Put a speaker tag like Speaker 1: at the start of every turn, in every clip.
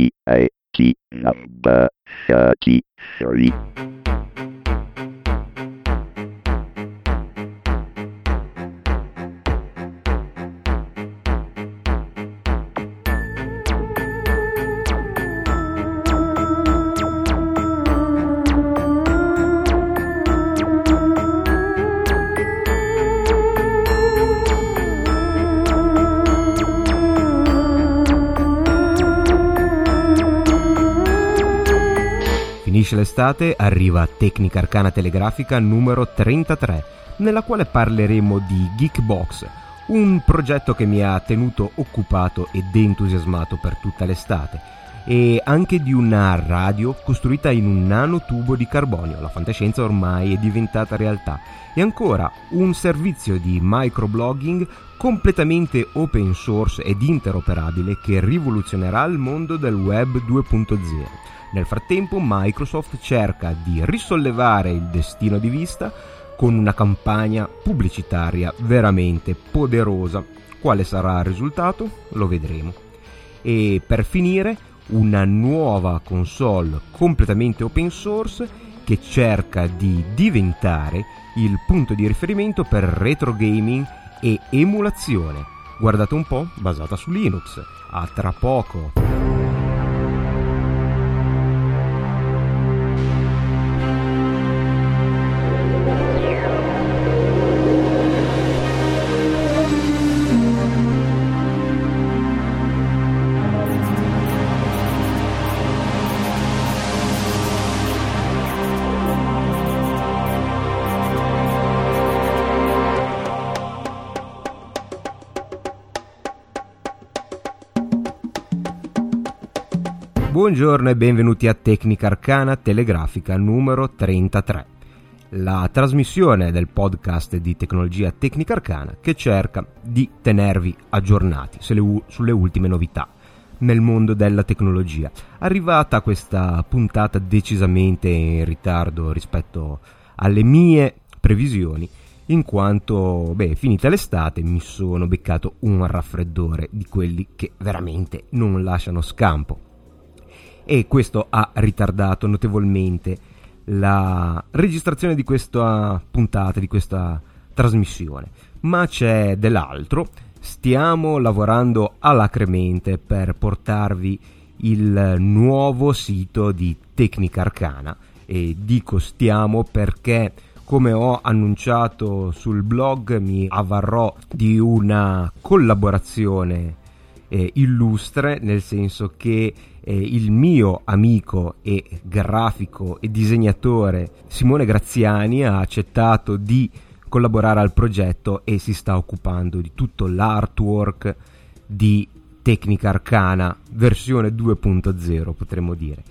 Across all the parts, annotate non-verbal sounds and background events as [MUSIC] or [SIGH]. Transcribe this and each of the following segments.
Speaker 1: PIT number 33.
Speaker 2: Finisce l'estate, arriva Tecnica Arcana Telegrafica numero 33, nella quale parleremo di Geekbox, un progetto che mi ha tenuto occupato ed entusiasmato per tutta l'estate, e anche di una radio costruita in un nanotubo di carbonio, la fantascienza ormai è diventata realtà, e ancora un servizio di microblogging completamente open source ed interoperabile che rivoluzionerà il mondo del web 2.0. Nel frattempo Microsoft cerca di risollevare il destino di vista con una campagna pubblicitaria veramente poderosa. Quale sarà il risultato? Lo vedremo. E per finire, una nuova console completamente open source che cerca di diventare il punto di riferimento per retro gaming e emulazione. Guardate un po', basata su Linux. A tra poco. Buongiorno e benvenuti a Tecnica Arcana Telegrafica numero 33, la trasmissione del podcast di tecnologia Tecnica Arcana che cerca di tenervi aggiornati sulle ultime novità nel mondo della tecnologia. Arrivata questa puntata decisamente in ritardo rispetto alle mie previsioni, in quanto, beh, finita l'estate mi sono beccato un raffreddore di quelli che veramente non lasciano scampo e questo ha ritardato notevolmente la registrazione di questa puntata, di questa trasmissione. Ma c'è dell'altro, stiamo lavorando alacremente per portarvi il nuovo sito di Tecnica Arcana e dico stiamo perché come ho annunciato sul blog mi avvarrò di una collaborazione eh, illustre nel senso che eh, il mio amico e grafico e disegnatore Simone Graziani ha accettato di collaborare al progetto e si sta occupando di tutto l'artwork di Tecnica Arcana versione 2.0 potremmo dire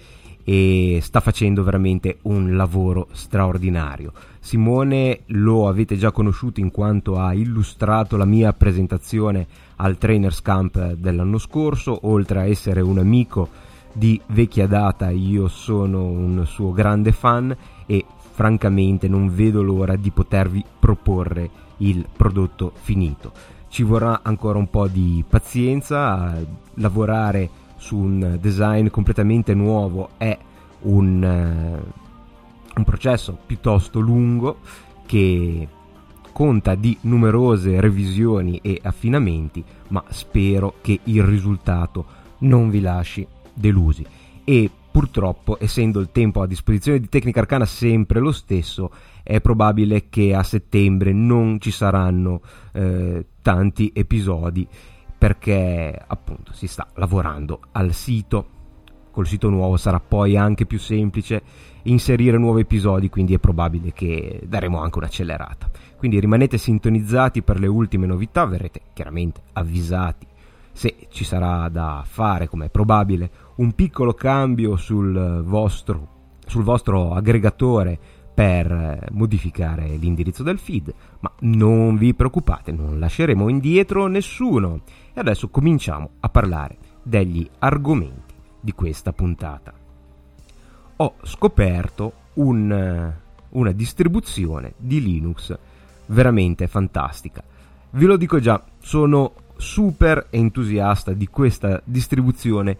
Speaker 2: e sta facendo veramente un lavoro straordinario. Simone lo avete già conosciuto in quanto ha illustrato la mia presentazione al Trainers Camp dell'anno scorso, oltre a essere un amico di vecchia data, io sono un suo grande fan e francamente non vedo l'ora di potervi proporre il prodotto finito. Ci vorrà ancora un po' di pazienza, lavorare su un design completamente nuovo è un, uh, un processo piuttosto lungo che conta di numerose revisioni e affinamenti, ma spero che il risultato non vi lasci delusi. E purtroppo, essendo il tempo a disposizione di Tecnica Arcana sempre lo stesso, è probabile che a settembre non ci saranno eh, tanti episodi perché appunto si sta lavorando al sito. Col sito nuovo sarà poi anche più semplice inserire nuovi episodi, quindi è probabile che daremo anche un'accelerata. Quindi rimanete sintonizzati per le ultime novità, verrete chiaramente avvisati se ci sarà da fare, come è probabile, un piccolo cambio sul vostro, sul vostro aggregatore per modificare l'indirizzo del feed, ma non vi preoccupate, non lasceremo indietro nessuno. E adesso cominciamo a parlare degli argomenti di questa puntata. Ho scoperto un, una distribuzione di Linux veramente fantastica. Vi lo dico già, sono super entusiasta di questa distribuzione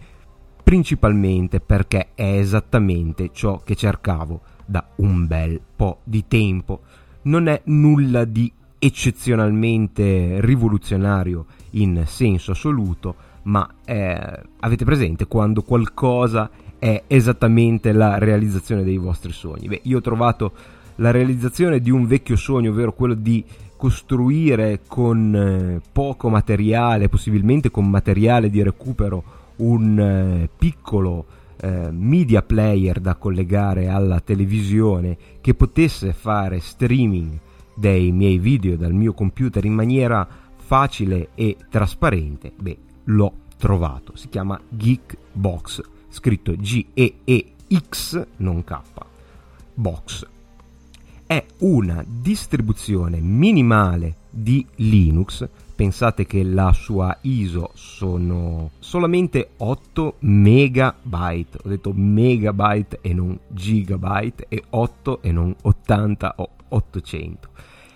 Speaker 2: principalmente perché è esattamente ciò che cercavo da un bel po' di tempo. Non è nulla di eccezionalmente rivoluzionario in senso assoluto, ma eh, avete presente quando qualcosa è esattamente la realizzazione dei vostri sogni? Beh, io ho trovato la realizzazione di un vecchio sogno, ovvero quello di costruire con eh, poco materiale, possibilmente con materiale di recupero, un eh, piccolo eh, media player da collegare alla televisione che potesse fare streaming dei miei video dal mio computer in maniera facile e trasparente, beh, l'ho trovato. Si chiama Geekbox, scritto G-E-E-X, non K. Box. È una distribuzione minimale di Linux. Pensate che la sua ISO sono solamente 8 megabyte. Ho detto megabyte e non gigabyte e 8 e non 80 o 800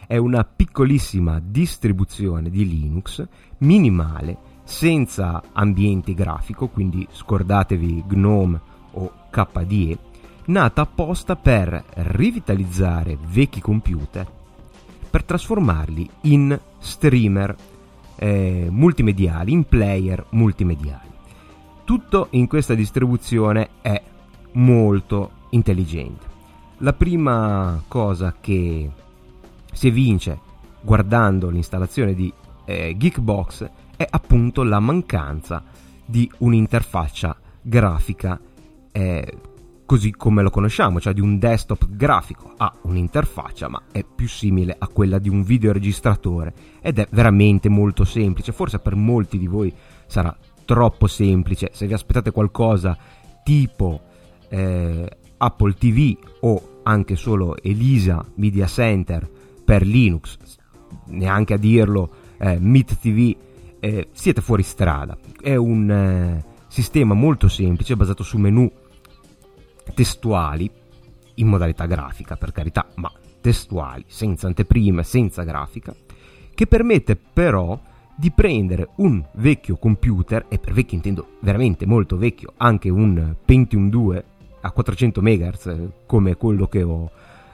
Speaker 2: è una piccolissima distribuzione di Linux minimale senza ambiente grafico, quindi scordatevi GNOME o KDE, nata apposta per rivitalizzare vecchi computer per trasformarli in streamer eh, multimediali, in player multimediali. Tutto in questa distribuzione è molto intelligente. La prima cosa che si evince guardando l'installazione di eh, Geekbox è appunto la mancanza di un'interfaccia grafica eh, così come lo conosciamo, cioè di un desktop grafico. Ha un'interfaccia, ma è più simile a quella di un videoregistratore ed è veramente molto semplice. Forse per molti di voi sarà troppo semplice. Se vi aspettate qualcosa tipo eh, Apple TV o anche solo Elisa Media Center per Linux, neanche a dirlo, eh, Meet TV, eh, siete fuori strada. È un eh, sistema molto semplice basato su menu testuali in modalità grafica, per carità, ma testuali, senza anteprima, senza grafica, che permette però di prendere un vecchio computer, e per vecchio intendo veramente molto vecchio, anche un Pentium 2 a 400 MHz come quello che ho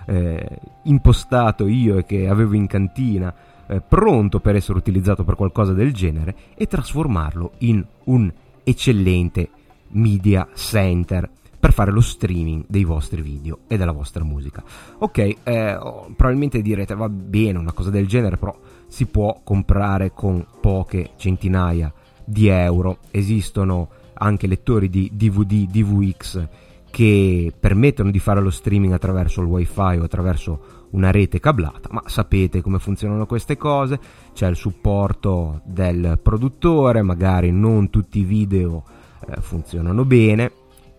Speaker 2: eh, impostato io e che avevo in cantina, eh, pronto per essere utilizzato per qualcosa del genere, e trasformarlo in un eccellente media center per fare lo streaming dei vostri video e della vostra musica. Ok, eh, probabilmente direte va bene una cosa del genere, però si può comprare con poche centinaia di euro. Esistono anche lettori di DVD, DVX che permettono di fare lo streaming attraverso il wifi o attraverso una rete cablata, ma sapete come funzionano queste cose, c'è il supporto del produttore, magari non tutti i video eh, funzionano bene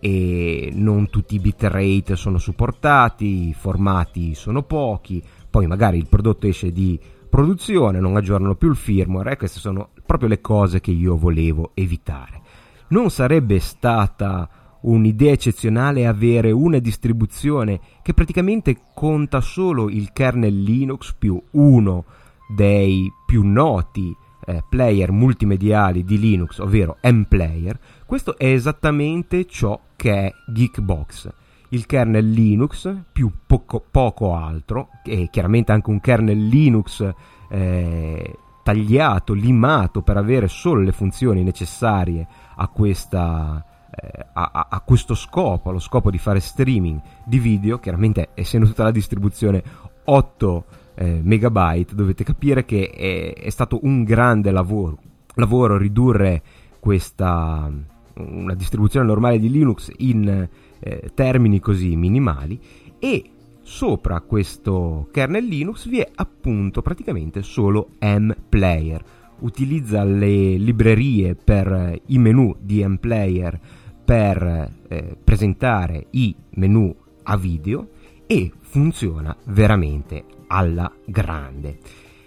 Speaker 2: e non tutti i bitrate sono supportati, i formati sono pochi, poi magari il prodotto esce di produzione, non aggiornano più il firmware e queste sono proprio le cose che io volevo evitare. Non sarebbe stata un'idea eccezionale avere una distribuzione che praticamente conta solo il kernel Linux più uno dei più noti eh, player multimediali di Linux, ovvero mPlayer, questo è esattamente ciò che è Geekbox. Il kernel Linux più poco, poco altro, e chiaramente anche un kernel Linux eh, tagliato, limato per avere solo le funzioni necessarie a questa eh, a, a, questo scopo, allo scopo di fare streaming di video, chiaramente essendo tutta la distribuzione 8 eh, megabyte, dovete capire che è, è, stato un grande lavoro, lavoro ridurre questa una distribuzione normale di Linux in eh, termini così minimali e sopra questo kernel Linux vi è appunto praticamente solo mPlayer utilizza le librerie per i menu di mPlayer per eh, presentare i menu a video e funziona veramente alla grande.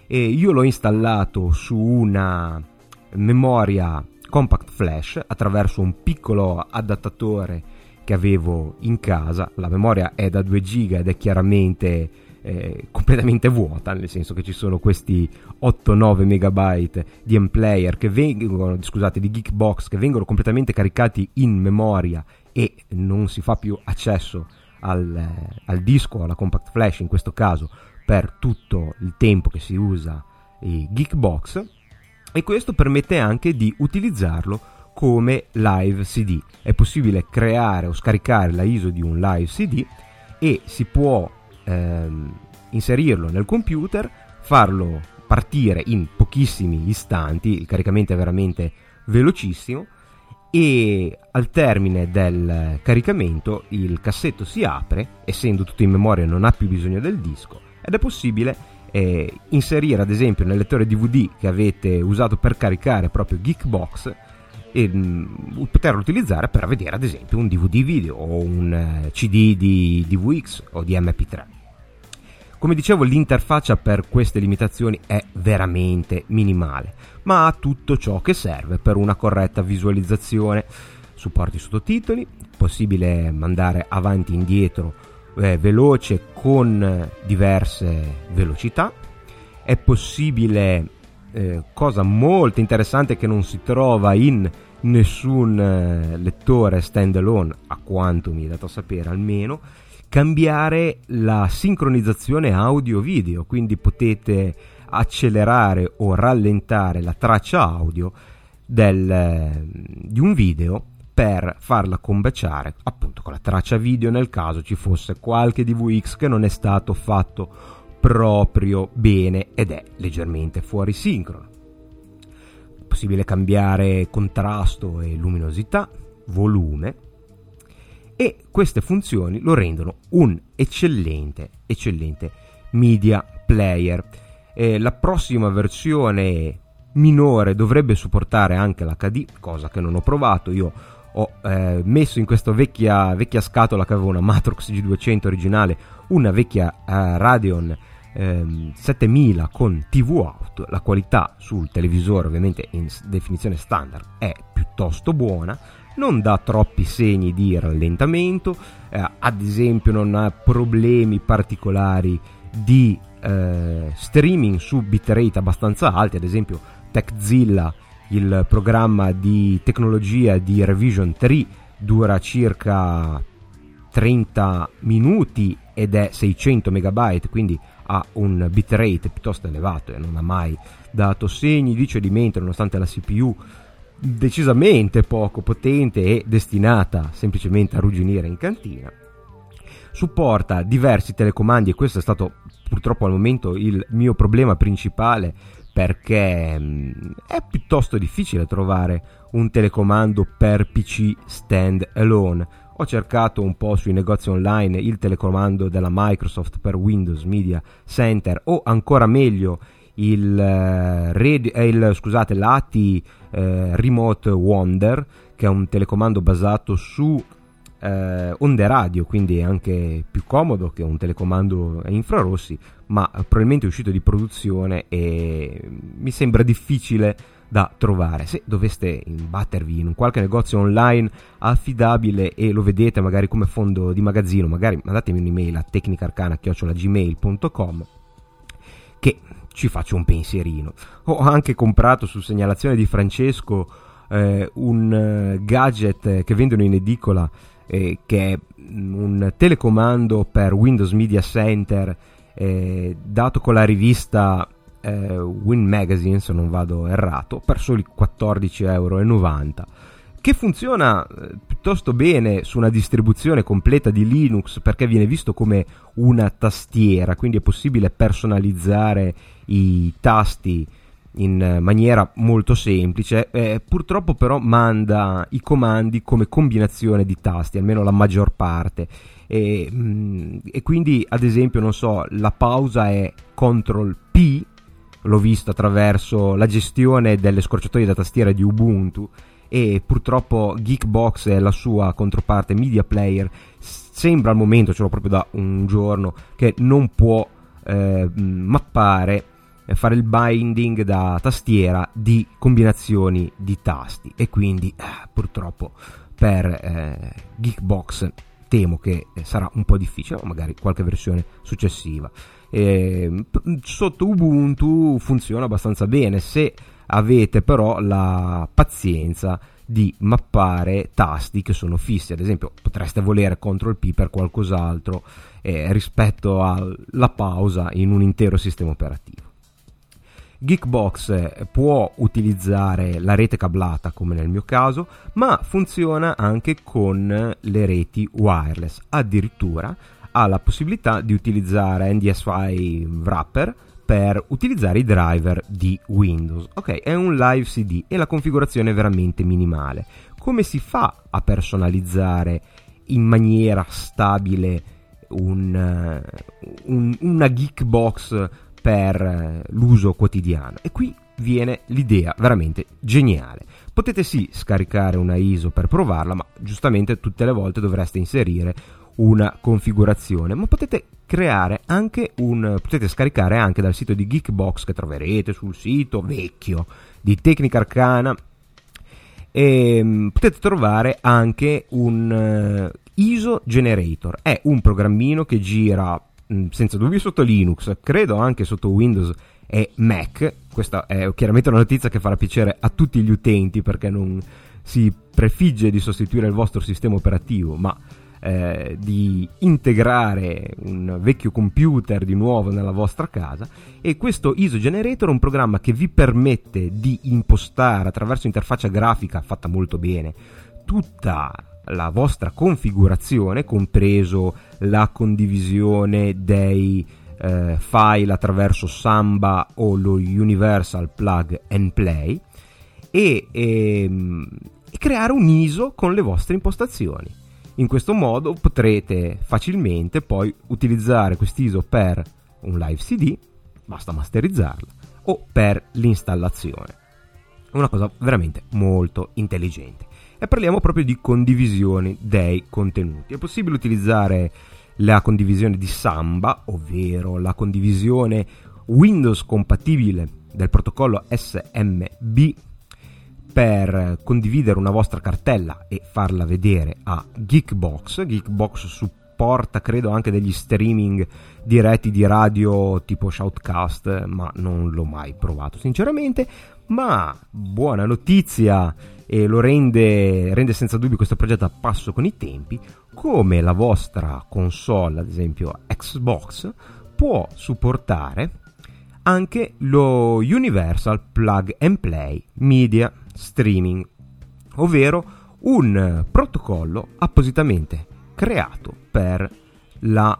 Speaker 2: E io l'ho installato su una memoria compact flash attraverso un piccolo adattatore che avevo in casa. La memoria è da 2 giga ed è chiaramente eh, completamente vuota, nel senso che ci sono questi 8-9 megabyte di M-Player che vengono, scusate, di Geekbox che vengono completamente caricati in memoria e non si fa più accesso al, al disco, alla compact flash in questo caso, per tutto il tempo che si usa i Geekbox e questo permette anche di utilizzarlo come live CD. È possibile creare o scaricare la ISO di un live CD e si può ehm, inserirlo nel computer, farlo partire in pochissimi istanti, il caricamento è veramente velocissimo e al termine del caricamento il cassetto si apre, essendo tutto in memoria non ha più bisogno del disco ed è possibile eh, inserire ad esempio nel lettore DVD che avete usato per caricare proprio Geekbox e mh, mm, poterlo utilizzare per vedere ad esempio un DVD video o un uh, CD di DVX o di MP3. Come dicevo, l'interfaccia per queste limitazioni è veramente minimale, ma ha tutto ciò che serve per una corretta visualizzazione. Supporti sottotitoli, possibile mandare avanti e indietro eh, veloce con diverse velocità, è possibile, eh, cosa molto interessante che non si trova in nessun eh, lettore standalone, a quanto mi è dato a sapere almeno, cambiare la sincronizzazione audio-video, quindi potete accelerare o rallentare la traccia audio del, di un video per farla combaciare appunto con la traccia video nel caso ci fosse qualche DVX che non è stato fatto proprio bene ed è leggermente fuori sincrono. È possibile cambiare contrasto e luminosità, volume, e queste funzioni lo rendono un eccellente, eccellente media player. Eh, la prossima versione minore dovrebbe supportare anche l'HD, cosa che non ho provato. Io ho eh, messo in questa vecchia, vecchia, scatola che aveva una Matrox G200 originale, una vecchia eh, Radeon 7000 ehm, con TV out. La qualità sul televisore, ovviamente in definizione standard, è piuttosto buona non dà troppi segni di rallentamento, eh, ad esempio non ha problemi particolari di eh, streaming su bitrate abbastanza alti, ad esempio TechZilla, il programma di tecnologia di Revision 3, dura circa 30 minuti ed è 600 MB, quindi ha un bitrate piuttosto elevato e non ha mai dato segni di cedimento nonostante la CPU decisamente poco potente e destinata semplicemente a rugginire in cantina. Supporta diversi telecomandi e questo è stato purtroppo al momento il mio problema principale perché mm, è piuttosto difficile trovare un telecomando per PC stand alone. Ho cercato un po' sui negozi online il telecomando della Microsoft per Windows Media Center o ancora meglio il, eh, eh, il scusate, l'ATI eh, Remote Wonder, che è un telecomando basato su eh, onde radio, quindi è anche più comodo che un telecomando a infrarossi, ma probabilmente è uscito di produzione e mi sembra difficile da trovare. Se doveste imbattervi in un qualche negozio online affidabile e lo vedete magari come fondo di magazzino, magari mandatemi un'email a tecnicarcana.gmail.com che ci faccio un pensierino. Ho anche comprato su segnalazione di Francesco eh, un eh, gadget che vendono in edicola eh, che è un telecomando per Windows Media Center eh, dato con la rivista eh, Win Magazine se non vado errato per soli 14,90 euro che funziona eh, piuttosto bene su una distribuzione completa di Linux perché viene visto come una tastiera, quindi è possibile personalizzare i tasti in maniera molto semplice, eh, purtroppo però manda i comandi come combinazione di tasti, almeno la maggior parte. E, mh, mm, e quindi, ad esempio, non so, la pausa è CTRL P, l'ho visto attraverso la gestione delle scorciatoie da tastiera di Ubuntu e purtroppo Geekbox e la sua controparte Media Player sembra al momento, ce l'ho proprio da un giorno, che non può eh, mappare fare il binding da tastiera di combinazioni di tasti e quindi eh, purtroppo per eh, Geekbox temo che sarà un po' difficile, magari qualche versione successiva. E, sotto Ubuntu funziona abbastanza bene se avete però la pazienza di mappare tasti che sono fissi, ad esempio potreste volere CTRL P per qualcos'altro eh, rispetto alla pausa in un intero sistema operativo. Geekbox può utilizzare la rete cablata come nel mio caso, ma funziona anche con le reti wireless. Addirittura ha la possibilità di utilizzare NDSI wrapper per utilizzare i driver di Windows. Ok, è un live CD e la configurazione è veramente minimale. Come si fa a personalizzare in maniera stabile un, eh, un, una Geekbox per eh, l'uso quotidiano? E qui viene l'idea veramente geniale. Potete sì scaricare una ISO per provarla, ma giustamente tutte le volte dovreste inserire una configurazione, ma potete creare anche un potete scaricare anche dal sito di Geekbox che troverete sul sito vecchio di Tecnica Arcana e ehm, potete trovare anche un uh, ISO Generator, è un programmino che gira senza dubbio sotto Linux, credo anche sotto Windows e Mac. Questa è chiaramente una notizia che farà piacere a tutti gli utenti perché non si prefigge di sostituire il vostro sistema operativo, ma eh, di integrare un vecchio computer di nuovo nella vostra casa e questo ISO Generator è un programma che vi permette di impostare attraverso interfaccia grafica fatta molto bene tutta la vostra configurazione, compreso la condivisione dei eh, file attraverso Samba o lo Universal Plug and Play e, e, ehm, e creare un ISO con le vostre impostazioni. In questo modo potrete facilmente poi utilizzare quest'ISO per un live CD, basta masterizzarla, o per l'installazione. Una cosa veramente molto intelligente. E parliamo proprio di condivisione dei contenuti. È possibile utilizzare la condivisione di Samba, ovvero la condivisione Windows compatibile del protocollo SMB per condividere una vostra cartella e farla vedere a Geekbox. Geekbox supporta credo anche degli streaming diretti di radio tipo Shoutcast, ma non l'ho mai provato sinceramente. Ma buona notizia e lo rende, rende senza dubbio questo progetto a passo con i tempi, come la vostra console, ad esempio Xbox, può supportare anche lo Universal Plug and Play Media Streaming, ovvero un protocollo appositamente creato per la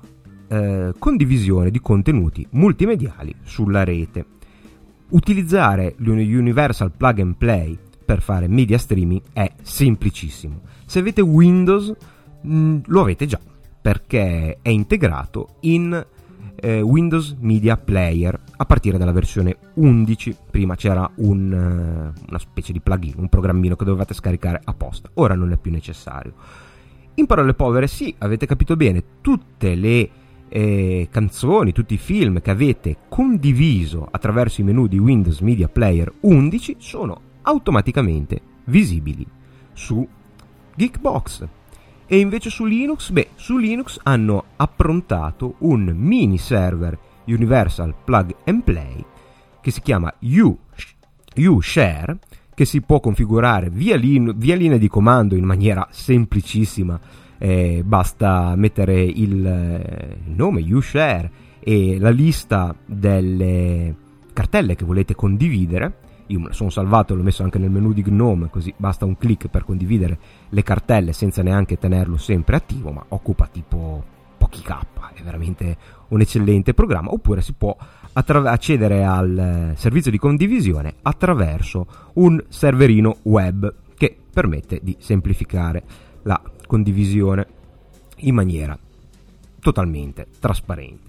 Speaker 2: eh, condivisione di contenuti multimediali sulla rete. Utilizzare l'Universal Plug and Play per fare media streaming è semplicissimo. Se avete Windows mh, mm, lo avete già perché è integrato in eh, Windows Media Player a partire dalla versione 11. Prima c'era un, uh, una specie di plugin, un programmino che dovevate scaricare apposta, ora non è più necessario. In parole povere, sì, avete capito bene, tutte le eh, canzoni, tutti i film che avete condiviso attraverso i menu di Windows Media Player 11 sono automaticamente visibili su Geekbox. E invece su Linux, beh, su Linux hanno approntato un mini server Universal Plug and Play che si chiama uShare che si può configurare via, lin- via linea di comando in maniera semplicissima. Eh, basta mettere il, eh, nome uShare e la lista delle cartelle che volete condividere io me lo sono salvato e l'ho messo anche nel menu di Gnome, così basta un clic per condividere le cartelle senza neanche tenerlo sempre attivo, ma occupa tipo pochi K, è veramente un eccellente programma, oppure si può attra- accedere al eh, servizio di condivisione attraverso un serverino web che permette di semplificare la condivisione in maniera totalmente trasparente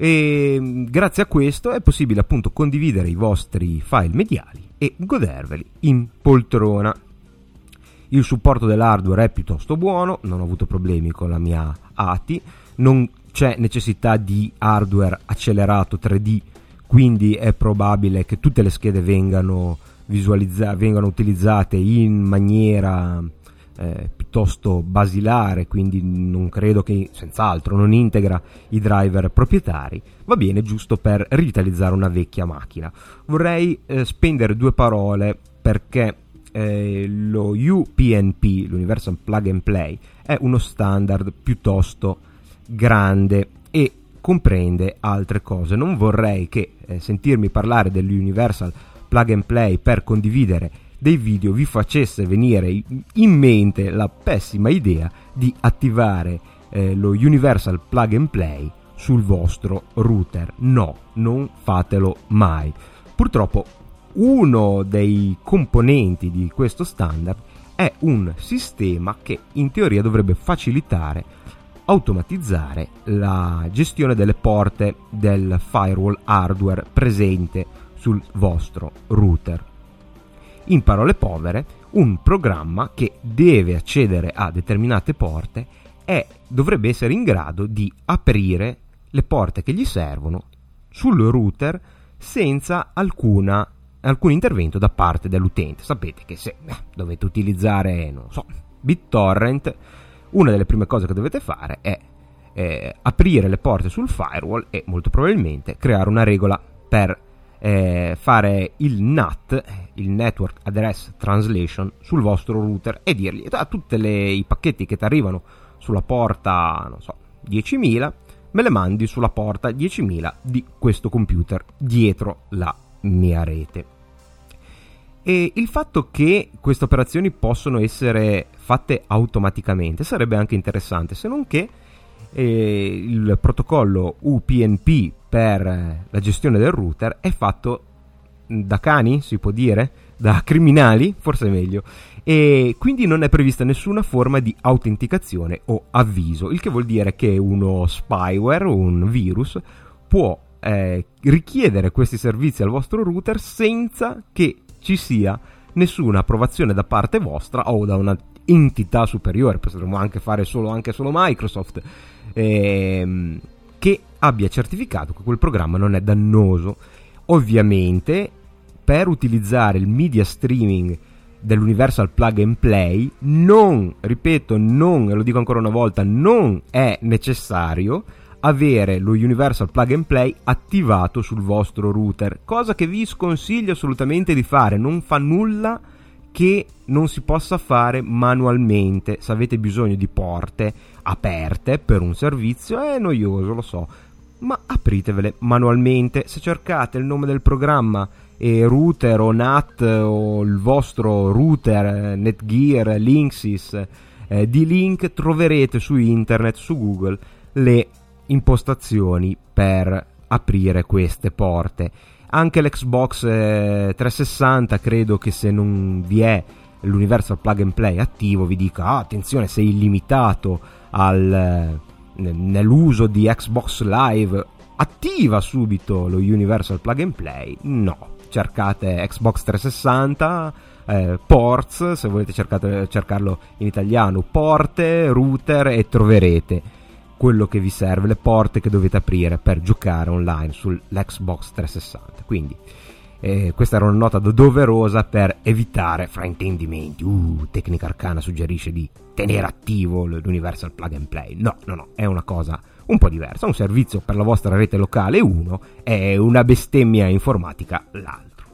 Speaker 2: e grazie a questo è possibile appunto condividere i vostri file mediali e goderveli in poltrona. Il supporto dell'hardware è piuttosto buono, non ho avuto problemi con la mia ATI, non c'è necessità di hardware accelerato 3D, quindi è probabile che tutte le schede vengano, vengano utilizzate in maniera eh, piuttosto basilare, quindi non credo che, senz'altro, non integra i driver proprietari, va bene giusto per rivitalizzare una vecchia macchina. Vorrei eh, spendere due parole perché eh, lo UPnP, l'Universal Plug and Play, è uno standard piuttosto grande e comprende altre cose. Non vorrei che eh, sentirmi parlare dell'Universal Plug and Play per condividere dei video vi facesse venire in mente la pessima idea di attivare eh, lo Universal Plug and Play sul vostro router. No, non fatelo mai. Purtroppo uno dei componenti di questo standard è un sistema che in teoria dovrebbe facilitare, automatizzare la gestione delle porte del firewall hardware presente sul vostro router. In parole povere, un programma che deve accedere a determinate porte e dovrebbe essere in grado di aprire le porte che gli servono sul router senza alcuna, alcun intervento da parte dell'utente. Sapete che se eh, dovete utilizzare, non so, BitTorrent, una delle prime cose che dovete fare è eh, aprire le porte sul firewall e molto probabilmente creare una regola per eh, fare il NAT, il Network Address Translation, sul vostro router e dirgli da tutti i pacchetti che ti arrivano sulla porta, non so, 10.000, me le mandi sulla porta 10.000 di questo computer dietro la mia rete. E il fatto che queste operazioni possono essere fatte automaticamente sarebbe anche interessante, se non che eh, il protocollo UPnP per la gestione del router è fatto da cani, si può dire, da criminali, forse meglio, e quindi non è prevista nessuna forma di autenticazione o avviso, il che vuol dire che uno spyware un virus può eh, richiedere questi servizi al vostro router senza che ci sia nessuna approvazione da parte vostra o da una entità superiore, potremmo anche fare solo, anche solo Microsoft, ehm, che abbia certificato che quel programma non è dannoso. Ovviamente, per utilizzare il media streaming dell'Universal Plug and Play, non, ripeto, non, lo dico ancora una volta, non è necessario avere lo Universal Plug and Play attivato sul vostro router, cosa che vi sconsiglio assolutamente di fare, non fa nulla che non si possa fare manualmente. Se avete bisogno di porte aperte per un servizio è noioso, lo so, ma apritevele manualmente. Se cercate il nome del programma e router o NAT o il vostro router Netgear, Linksys, eh, di link troverete su internet, su Google, le impostazioni per aprire queste porte. Anche l'Xbox 360 eh, credo che se non vi è l'Universal Plug and Play attivo vi dica ah, attenzione sei illimitato al, eh, nell'uso di Xbox Live. Attiva subito lo Universal Plug and Play? No cercate Xbox 360 eh, ports se volete cercate, cercarlo in italiano porte router e troverete quello che vi serve, le porte che dovete aprire per giocare online sull'Xbox 360. Quindi eh, questa era una nota doverosa per evitare fraintendimenti. Uh, Tecnica Arcana suggerisce di tenere attivo l'Universal Plug and Play. No, no, no, è una cosa un po' diversa. Un servizio per la vostra rete locale uno è una bestemmia informatica l'altro.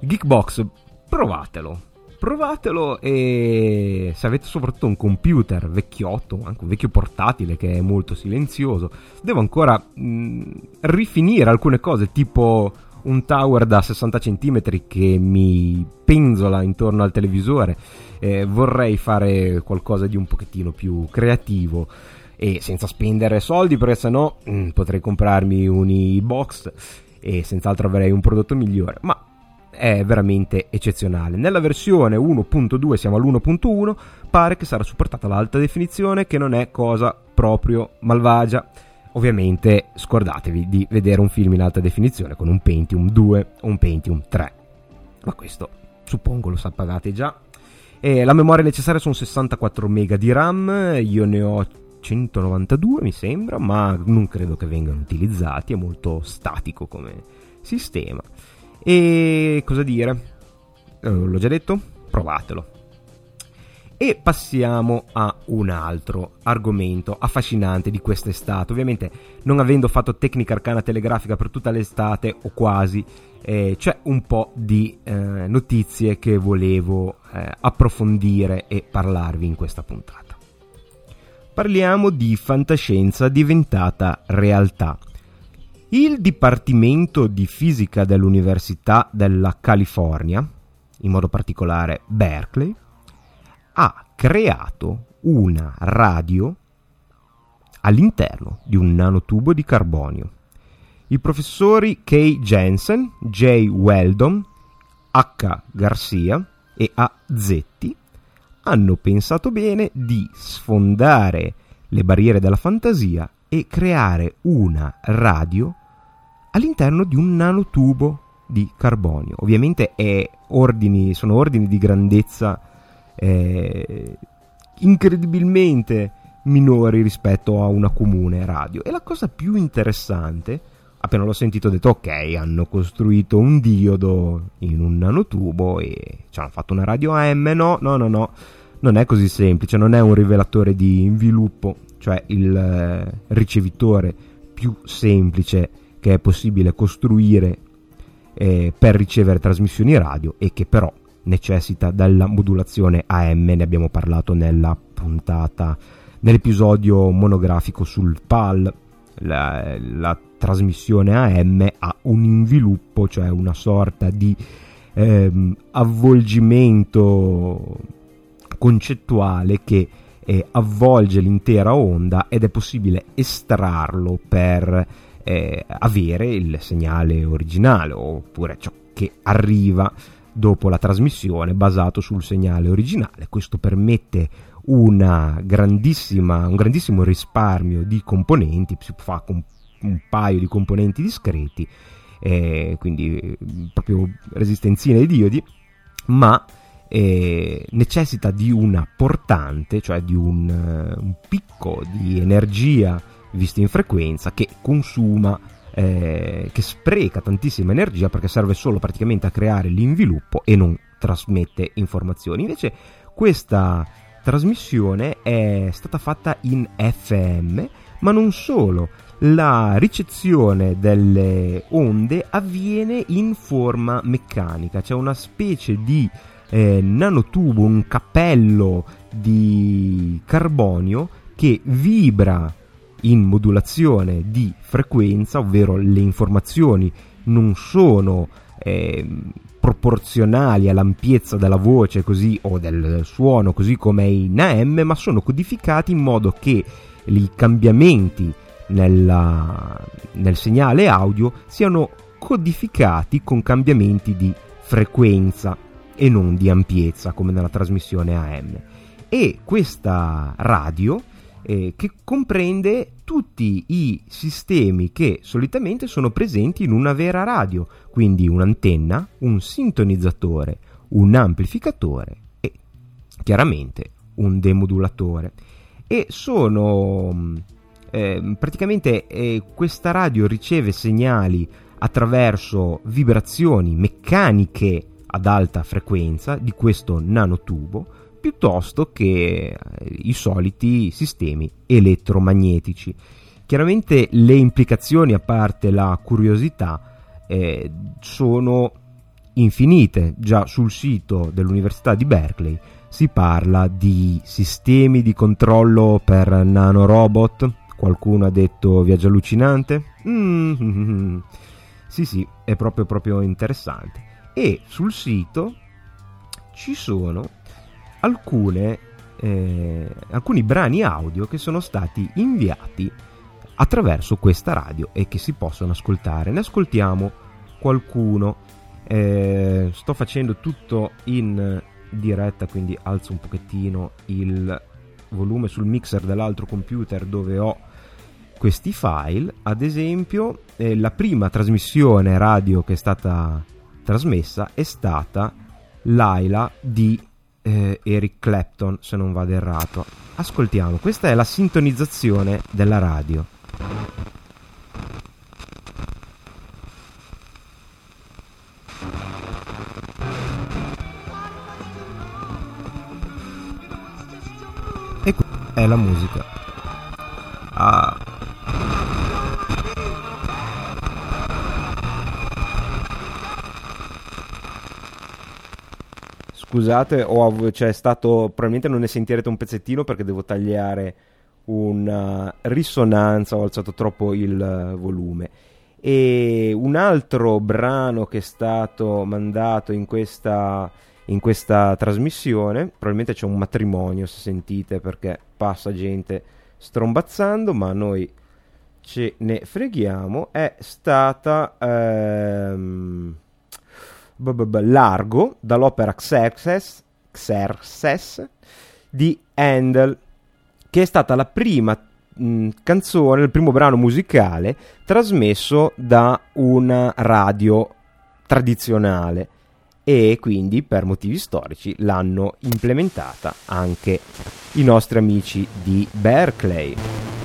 Speaker 2: Geekbox, provatelo provatelo e se avete soprattutto un computer vecchiotto, anche un vecchio portatile che è molto silenzioso, devo ancora mh, rifinire alcune cose tipo un tower da 60 cm che mi penzola intorno al televisore. Eh, vorrei fare qualcosa di un pochettino più creativo e senza spendere soldi perché sennò mh, potrei comprarmi un e-box e senz'altro avrei un prodotto migliore. Ma è veramente eccezionale. Nella versione 1.2 siamo all'1.1, pare che sarà supportata l'alta definizione che non è cosa proprio malvagia. Ovviamente scordatevi di vedere un film in alta definizione con un Pentium 2 o un Pentium 3. Ma questo suppongo lo sapevate già. E la memoria necessaria sono 64 MB di RAM, io ne ho 192 mi sembra, ma non credo che vengano utilizzati, è molto statico come sistema. E cosa dire? Eh, l'ho già detto? Provatelo. E passiamo a un altro argomento affascinante di quest'estate. Ovviamente, non avendo fatto tecnica arcana telegrafica per tutta l'estate o quasi, eh, c'è un po' di eh, notizie che volevo eh, approfondire e parlarvi in questa puntata. Parliamo di fantascienza diventata realtà. Il Dipartimento di Fisica dell'Università della California, in modo particolare Berkeley, ha creato una radio all'interno di un nanotubo di carbonio. I professori K. Jensen, J. Weldon, H. Garcia e A. Zetti hanno pensato bene di sfondare le barriere della fantasia e creare una radio all'interno di un nanotubo di carbonio. Ovviamente ordini, sono ordini di grandezza eh, incredibilmente minori rispetto a una comune radio. E la cosa più interessante, appena l'ho sentito ho detto ok, hanno costruito un diodo in un nanotubo e ci hanno fatto una radio AM, no, no, no, no, non è così semplice, non è un rivelatore di inviluppo, cioè il eh, ricevitore più semplice che è possibile costruire eh, per ricevere trasmissioni radio e che però necessita della modulazione AM, ne abbiamo parlato nella puntata, nell'episodio monografico sul PAL. La, la trasmissione AM ha un inviluppo, cioè una sorta di ehm, avvolgimento concettuale che eh, avvolge l'intera onda ed è possibile estrarlo per eh, avere il segnale originale oppure ciò che arriva dopo la trasmissione basato sul segnale originale. Questo permette un grandissimo risparmio di componenti, si fa con un paio di componenti discreti, eh, quindi proprio resistenzine ai diodi, ma eh, necessita di una portante, cioè di un, un picco di energia vista in frequenza che consuma eh, che spreca tantissima energia perché serve solo praticamente a creare l'inviluppo e non trasmette informazioni. Invece questa trasmissione è stata fatta in FM, ma non solo, la ricezione delle onde avviene in forma meccanica, c'è una specie di eh, nanotubo, un cappello di carbonio che vibra in modulazione di frequenza, ovvero le informazioni non sono eh, proporzionali all'ampiezza della voce così, o del suono così come in AM, ma sono codificati in modo che i cambiamenti nella, nel segnale audio siano codificati con cambiamenti di frequenza e non di ampiezza come nella trasmissione AM. E questa radio eh, che comprende tutti i sistemi che solitamente sono presenti in una vera radio, quindi un'antenna, un sintonizzatore, un amplificatore e chiaramente un demodulatore. E sono eh, praticamente eh, questa radio riceve segnali attraverso vibrazioni meccaniche ad alta frequenza di questo nanotubo piuttosto che eh, i soliti sistemi elettromagnetici. Chiaramente le implicazioni, a parte la curiosità, eh, sono infinite. Già sul sito dell'Università di Berkeley si parla di sistemi di controllo per nanorobot. Qualcuno ha detto viaggio allucinante? Mm-hmm. Sì, sì, è proprio, proprio interessante. E sul sito ci sono alcune, eh, alcuni brani audio che sono stati inviati attraverso questa radio e che si possono ascoltare. Ne ascoltiamo qualcuno. Eh, sto facendo tutto in diretta, quindi alzo un pochettino il volume sul mixer dell'altro computer dove ho questi file. Ad esempio, eh, la prima trasmissione radio che è stata trasmessa è stata Laila di eh, Eric Clapton, se non vado errato. Ascoltiamo, questa è la sintonizzazione della radio. è la musica. Ah. Scusate, ho, cioè, stato, probabilmente non ne sentirete un pezzettino perché devo tagliare una risonanza, ho alzato troppo il volume. E un altro brano che è stato mandato in questa, in questa trasmissione, probabilmente c'è un matrimonio se sentite perché passa gente strombazzando, ma noi ce ne freghiamo, è stata ehm, Largo dall'opera Xerxes, Xerxes di Handel che è stata la prima mh, canzone, il primo brano musicale trasmesso da una radio tradizionale e quindi per motivi storici l'hanno implementata anche i nostri amici di Berkeley.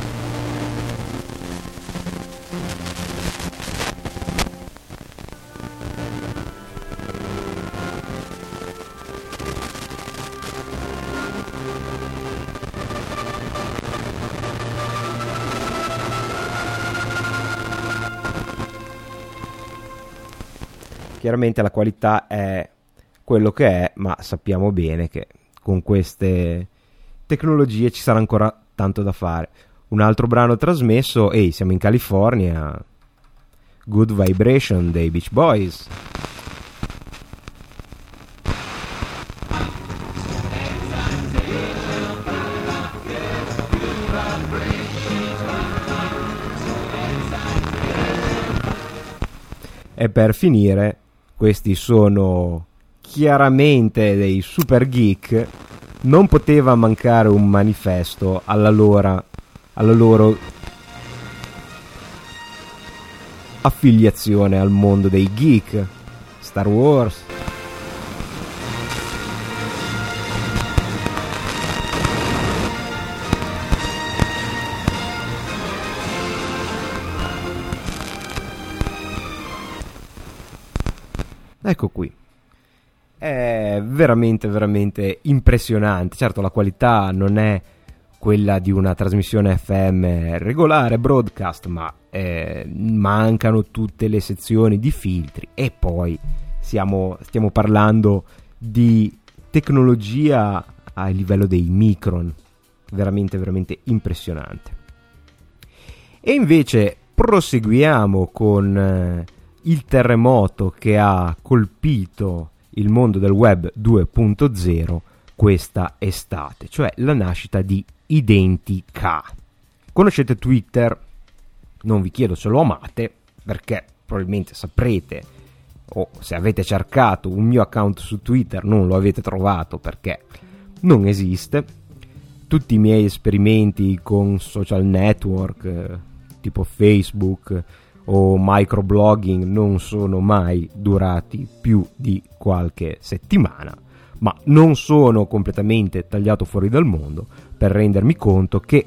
Speaker 2: Chiaramente la qualità è quello che è, ma sappiamo bene che con queste tecnologie ci sarà ancora tanto da fare. Un altro brano trasmesso, ehi, siamo in California. Good Vibration dei Beach Boys. E per finire questi sono chiaramente dei super geek, non poteva mancare un manifesto alla loro, alla loro affiliazione al mondo dei geek, Star Wars. Ecco qui. È veramente, veramente impressionante. Certo, la qualità non è quella di una trasmissione FM regolare, broadcast, ma eh, mancano tutte le sezioni di filtri. E poi siamo, stiamo parlando di tecnologia a livello dei micron. Veramente, veramente impressionante. E invece proseguiamo con eh, il terremoto che ha colpito il mondo del web 2.0 questa estate, cioè la nascita di Identica. Conoscete Twitter? Non vi chiedo se lo amate, perché probabilmente saprete o se avete cercato un mio account su Twitter non lo avete trovato perché non esiste. Tutti i miei esperimenti con social network eh, tipo Facebook, o microblogging non sono mai durati più di qualche settimana, ma non sono completamente tagliato fuori dal mondo per rendermi conto che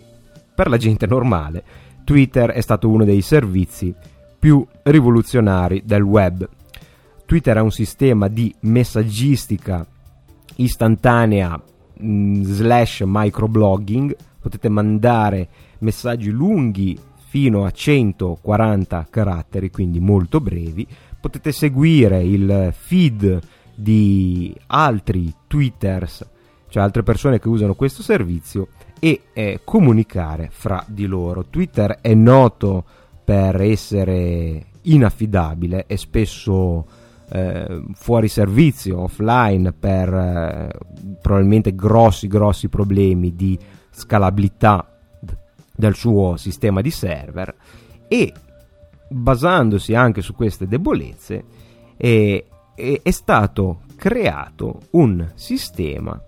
Speaker 2: per la gente normale Twitter è stato uno dei servizi più rivoluzionari del web. Twitter è un sistema di messaggistica istantanea mm, slash microblogging, potete mandare messaggi lunghi fino a 140 caratteri, quindi molto brevi. Potete seguire il feed di altri twitters, cioè altre persone che usano questo servizio e eh, comunicare fra di loro. Twitter è noto per essere inaffidabile e spesso eh, fuori servizio, offline, per eh, probabilmente grossi, grossi problemi di scalabilità del suo sistema di server e basandosi anche su queste debolezze è, è, è stato creato un sistema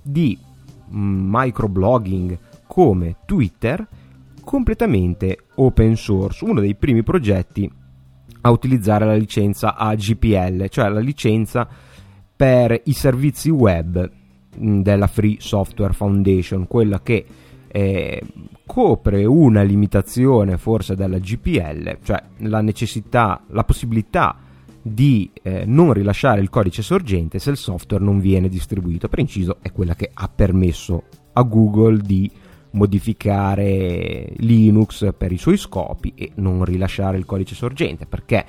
Speaker 2: di microblogging come Twitter completamente open source, uno dei primi progetti a utilizzare la licenza AGPL, cioè la licenza per i servizi web della Free Software Foundation, quella che eh, copre una limitazione forse della GPL, cioè la necessità, la possibilità di eh, non rilasciare il codice sorgente se il software non viene distribuito. Per inciso è quella che ha permesso a Google di modificare Linux per i suoi scopi e non rilasciare il codice sorgente perché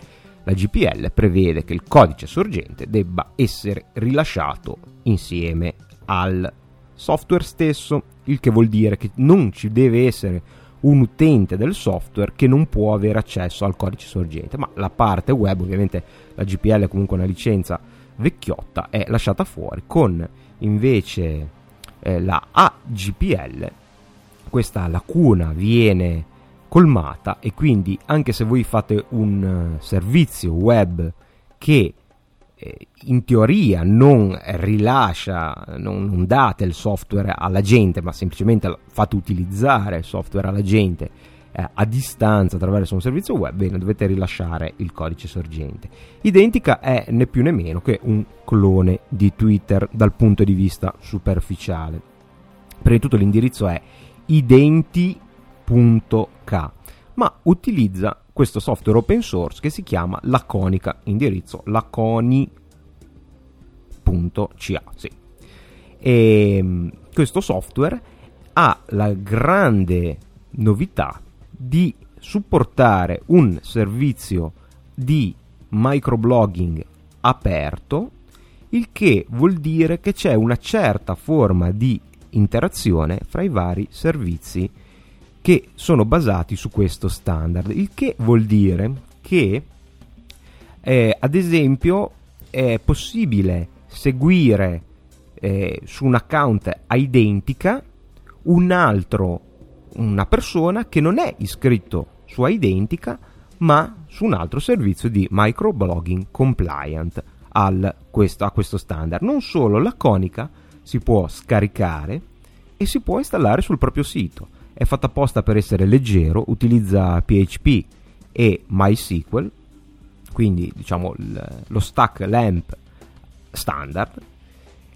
Speaker 2: la GPL prevede che il codice sorgente debba essere rilasciato insieme al software stesso, il che vuol dire che non ci deve essere un utente del software che non può avere accesso al codice sorgente, ma la parte web, ovviamente la GPL è comunque una licenza vecchiotta, è lasciata fuori, con invece eh, la AGPL questa lacuna viene colmata e quindi anche se voi fate un uh, servizio web che eh, in teoria non rilascia, non, non, date il software alla gente, ma semplicemente fate utilizzare il software alla gente eh, a distanza attraverso un servizio web, bene, dovete rilasciare il codice sorgente. Identica è né più né meno che un clone di Twitter dal punto di vista superficiale. Prima di tutto l'indirizzo è identi.k, ma utilizza questo software open source che si chiama Laconica, indirizzo laconi.ca. Sì. E ehm, questo software ha la grande novità di supportare un servizio di microblogging aperto, il che vuol dire che c'è una certa forma di interazione fra i vari servizi che sono basati su questo standard, il che vuol dire che eh, ad esempio è possibile seguire eh, su un account identica un altro, una persona che non è iscritto su identica ma su un altro servizio di microblogging compliant al, questo, a questo standard. Non solo, la conica si può scaricare e si può installare sul proprio sito è fatta apposta per essere leggero, utilizza PHP e MySQL, quindi diciamo lo stack LAMP standard,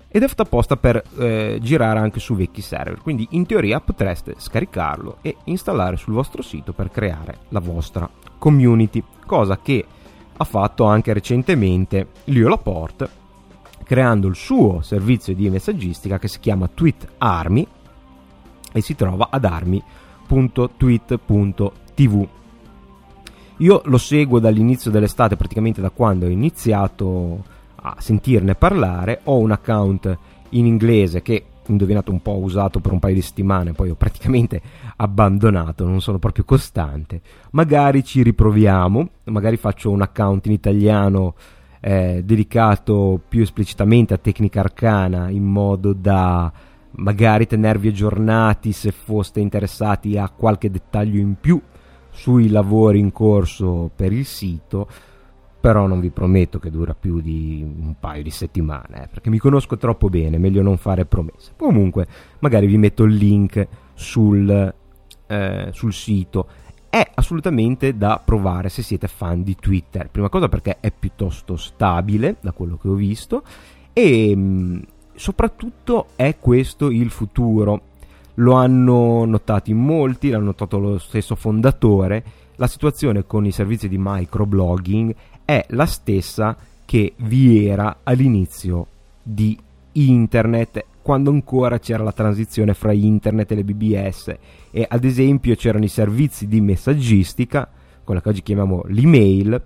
Speaker 2: ed è fatta apposta per eh, girare anche su vecchi server. Quindi in teoria potreste scaricarlo e installare sul vostro sito per creare la vostra community, cosa che ha fatto anche recentemente Leo Laporte creando il suo servizio di messaggistica che si chiama Tweet Army e si trova ad armi.tweet.tv. Io lo seguo dall'inizio dell'estate, praticamente da quando ho iniziato a sentirne parlare. Ho un account in inglese che indovinato un po' usato per un paio di settimane, poi ho praticamente abbandonato, non sono proprio costante. Magari ci riproviamo, magari faccio un account in italiano eh, dedicato più esplicitamente a tecnica arcana in modo da magari tenervi aggiornati se foste interessati a qualche dettaglio in più sui lavori in corso per il sito però non vi prometto che dura più di un paio di settimane, eh, perché mi conosco troppo bene, meglio non fare promesse. Comunque, magari vi metto il link sul, eh, sul sito. È assolutamente da provare se siete fan di Twitter. Prima cosa perché è piuttosto stabile, da quello che ho visto, e mm, soprattutto è questo il futuro. Lo hanno notato in molti, l'ha notato lo stesso fondatore. La situazione con i servizi di microblogging è la stessa che vi era all'inizio di internet quando ancora c'era la transizione fra internet e le BBS e ad esempio c'erano i servizi di messaggistica, quella che oggi chiamiamo l'email,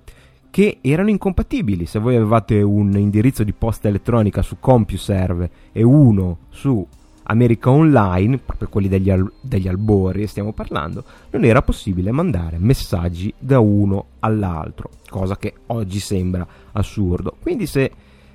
Speaker 2: che erano incompatibili. Se voi avevate un indirizzo di posta elettronica su CompuServe e uno su America Online, proprio quelli degli, al- degli albori stiamo parlando, non era possibile mandare messaggi da uno all'altro, cosa che oggi sembra assurdo. Quindi se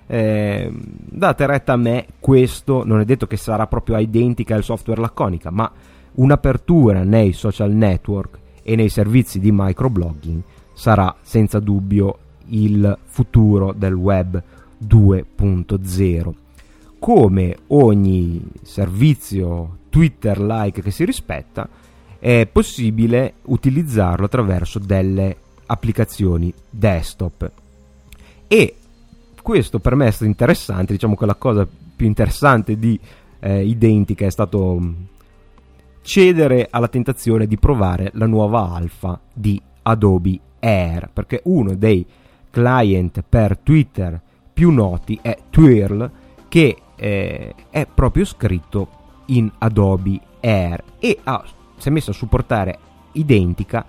Speaker 2: eh, date retta a me, questo non è detto che sarà proprio identica al software laconica, ma un'apertura nei social network e nei servizi di microblogging sarà senza dubbio il futuro del web 2.0. Come ogni servizio Twitter-like che si rispetta, è possibile utilizzarlo attraverso delle applicazioni desktop. E questo per me è stato interessante, diciamo che la cosa più interessante di eh, Identica è stato mm, cedere alla tentazione di provare la nuova alfa di Adobe Air, perché uno dei client per Twitter più noti è Twirl, che eh, è proprio scritto in Adobe Air e ha, si è messa a supportare identica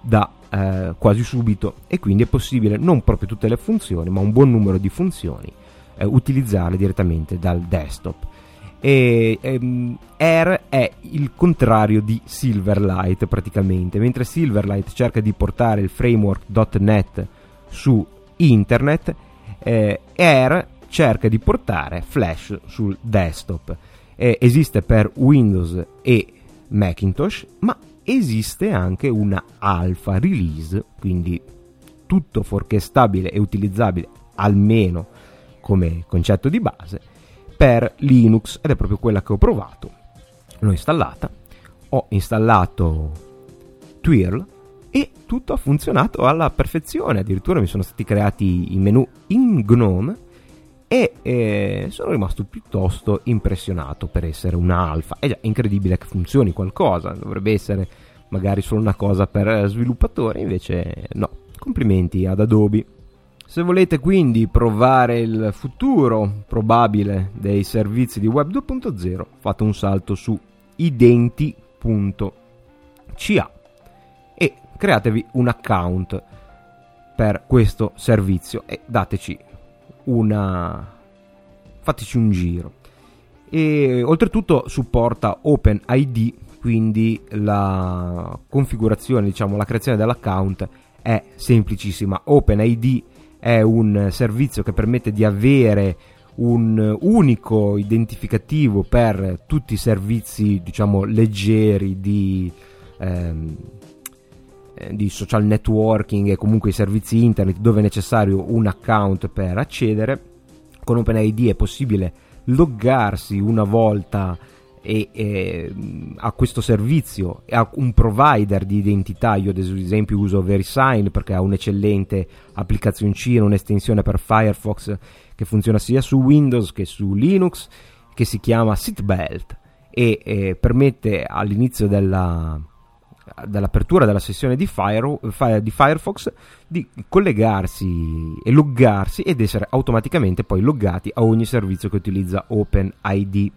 Speaker 2: da eh, quasi subito. E quindi è possibile non proprio tutte le funzioni ma un buon numero di funzioni eh, utilizzarle direttamente dal desktop e ehm, Air è il contrario di Silverlight praticamente. Mentre Silverlight cerca di portare il framework.net su internet eh, Air cerca di portare Flash sul desktop. Eh, esiste per Windows e Macintosh ma esiste anche una alpha release quindi tutto fuorché stabile e utilizzabile almeno come concetto di base per Linux ed è proprio quella che ho provato. L'ho installata, ho installato Twirl e tutto ha funzionato alla perfezione, addirittura mi sono stati creati i menu in GNOME e eh, sono rimasto piuttosto impressionato per essere una alfa. È già incredibile che funzioni qualcosa, dovrebbe essere magari solo una cosa per sviluppatori, invece no. Complimenti ad Adobe. Se volete quindi provare il futuro probabile dei servizi di Web 2.0, fate un salto su identi.ca e createvi un account per questo servizio e dateci una fateci un giro. E oltretutto supporta OpenID, quindi la configurazione, diciamo la creazione dell'account è semplicissima. OpenID è un servizio che permette di avere un unico identificativo per tutti i servizi diciamo leggeri di, ehm, eh, di social networking e comunque i servizi internet dove è necessario un account per accedere. Con OpenID è possibile loggarsi una volta e, e, a questo servizio a un provider di identità. Io ad esempio uso VeriSign perché ha un'eccellente applicazioncina, un'estensione per Firefox che funziona sia su Windows che su Linux, che si chiama Seatbelt e, e permette all'inizio della, dell'apertura della sessione di, Fire, di, Firefox di collegarsi e loggarsi ed essere automaticamente poi loggati a ogni servizio che utilizza OpenID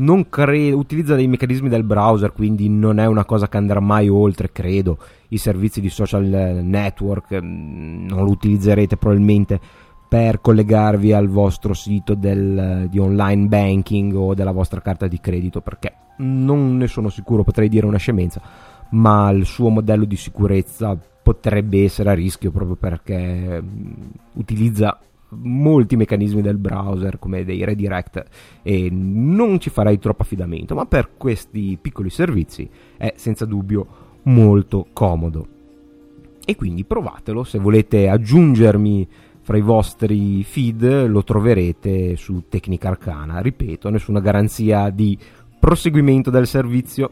Speaker 2: non credo, utilizza dei meccanismi del browser, quindi non è una cosa che andrà mai oltre, credo. I servizi di social network mm, non lo utilizzerete probabilmente per collegarvi al vostro sito del, di online banking o della vostra carta di credito, perché non ne sono sicuro, potrei dire una scemenza, ma il suo modello di sicurezza potrebbe essere a rischio proprio perché mm, utilizza molti meccanismi del browser come dei redirect e non ci farei troppo affidamento, ma per questi piccoli servizi è senza dubbio molto comodo. E quindi provatelo, se volete aggiungermi fra i vostri feed lo troverete su Tecnica Arcana, ripeto, nessuna garanzia di proseguimento del servizio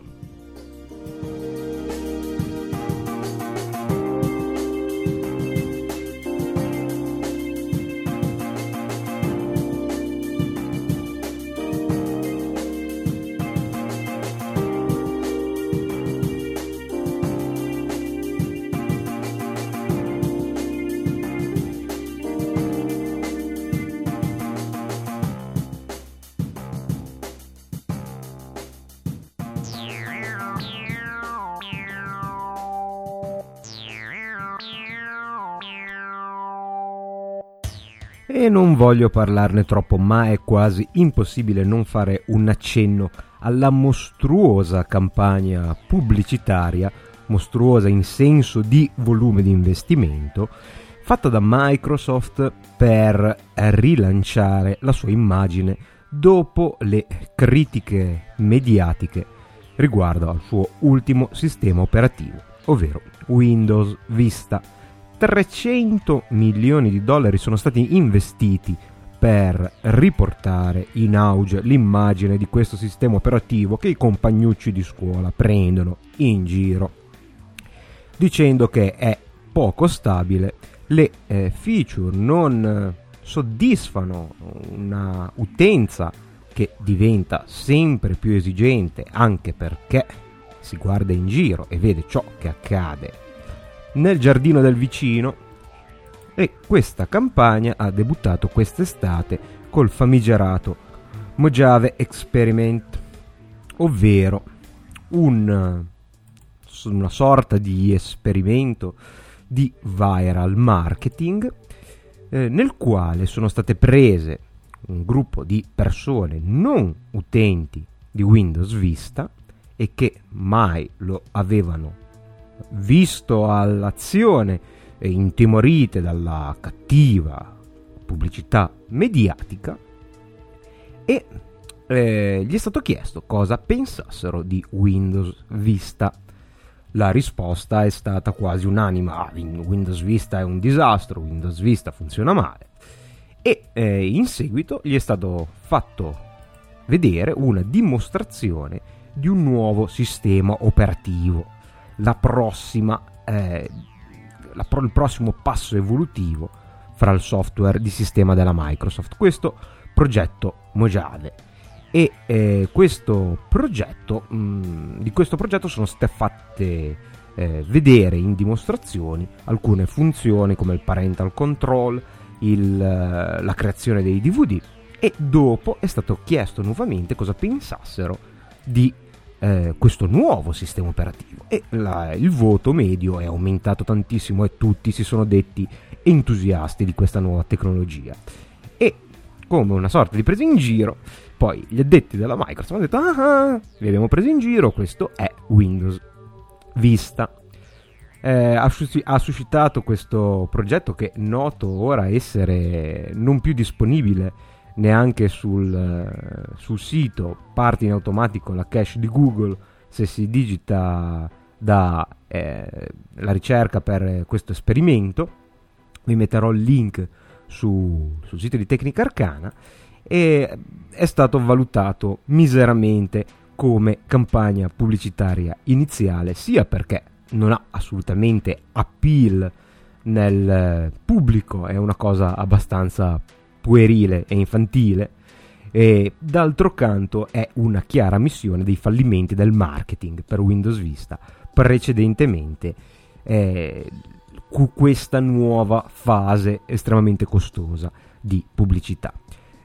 Speaker 2: E non voglio parlarne troppo, ma è quasi impossibile non fare un accenno alla mostruosa campagna pubblicitaria, mostruosa in senso di volume di investimento, fatta da Microsoft per rilanciare la sua immagine dopo le critiche mediatiche riguardo al suo ultimo sistema operativo, ovvero Windows Vista 300 milioni di dollari sono stati investiti per riportare in auge l'immagine di questo sistema operativo che i compagnucci di scuola prendono in giro dicendo che è poco stabile, le eh, feature non soddisfano una utenza che diventa sempre più esigente anche perché si guarda in giro e vede ciò che accade nel giardino del vicino e questa campagna ha debuttato quest'estate col famigerato Mojave Experiment. ovvero un, una sorta di esperimento di viral marketing eh, nel quale sono state prese un gruppo di persone non utenti di Windows Vista e che mai lo avevano visto all'azione e intimorite dalla cattiva pubblicità mediatica e eh, gli è stato chiesto cosa pensassero di Windows Vista. La risposta è stata quasi unanime, ah, Windows Vista è un disastro, Windows Vista funziona male. E eh, in seguito gli è stato fatto vedere una dimostrazione di un nuovo sistema operativo, la prossima, eh, la pro- il prossimo passo evolutivo fra il software di sistema della Microsoft, questo progetto Mojave. E eh, questo progetto, mh, mm, di questo progetto sono state fatte eh, vedere in dimostrazioni alcune funzioni come il parental control, il, eh, la creazione dei DVD e dopo è stato chiesto nuovamente cosa pensassero di eh, questo nuovo sistema operativo. E la, il voto medio è aumentato tantissimo e tutti si sono detti entusiasti di questa nuova tecnologia. E come una sorta di presa in giro poi gli addetti della Microsoft hanno detto ah, vi abbiamo preso in giro questo è Windows Vista. Eh, ha, ha, suscitato questo progetto che noto ora essere non più disponibile neanche sul, eh, sul sito, parte in automatico la cache di Google se si digita da eh, la ricerca per questo esperimento. Vi metterò il link su, sul sito di Tecnica Arcana e è stato valutato miseramente come campagna pubblicitaria iniziale, sia perché non ha assolutamente appeal nel pubblico, è una cosa abbastanza puerile e infantile, e d'altro canto è una chiara missione dei fallimenti del marketing per Windows Vista precedentemente eh, questa nuova fase estremamente costosa di pubblicità.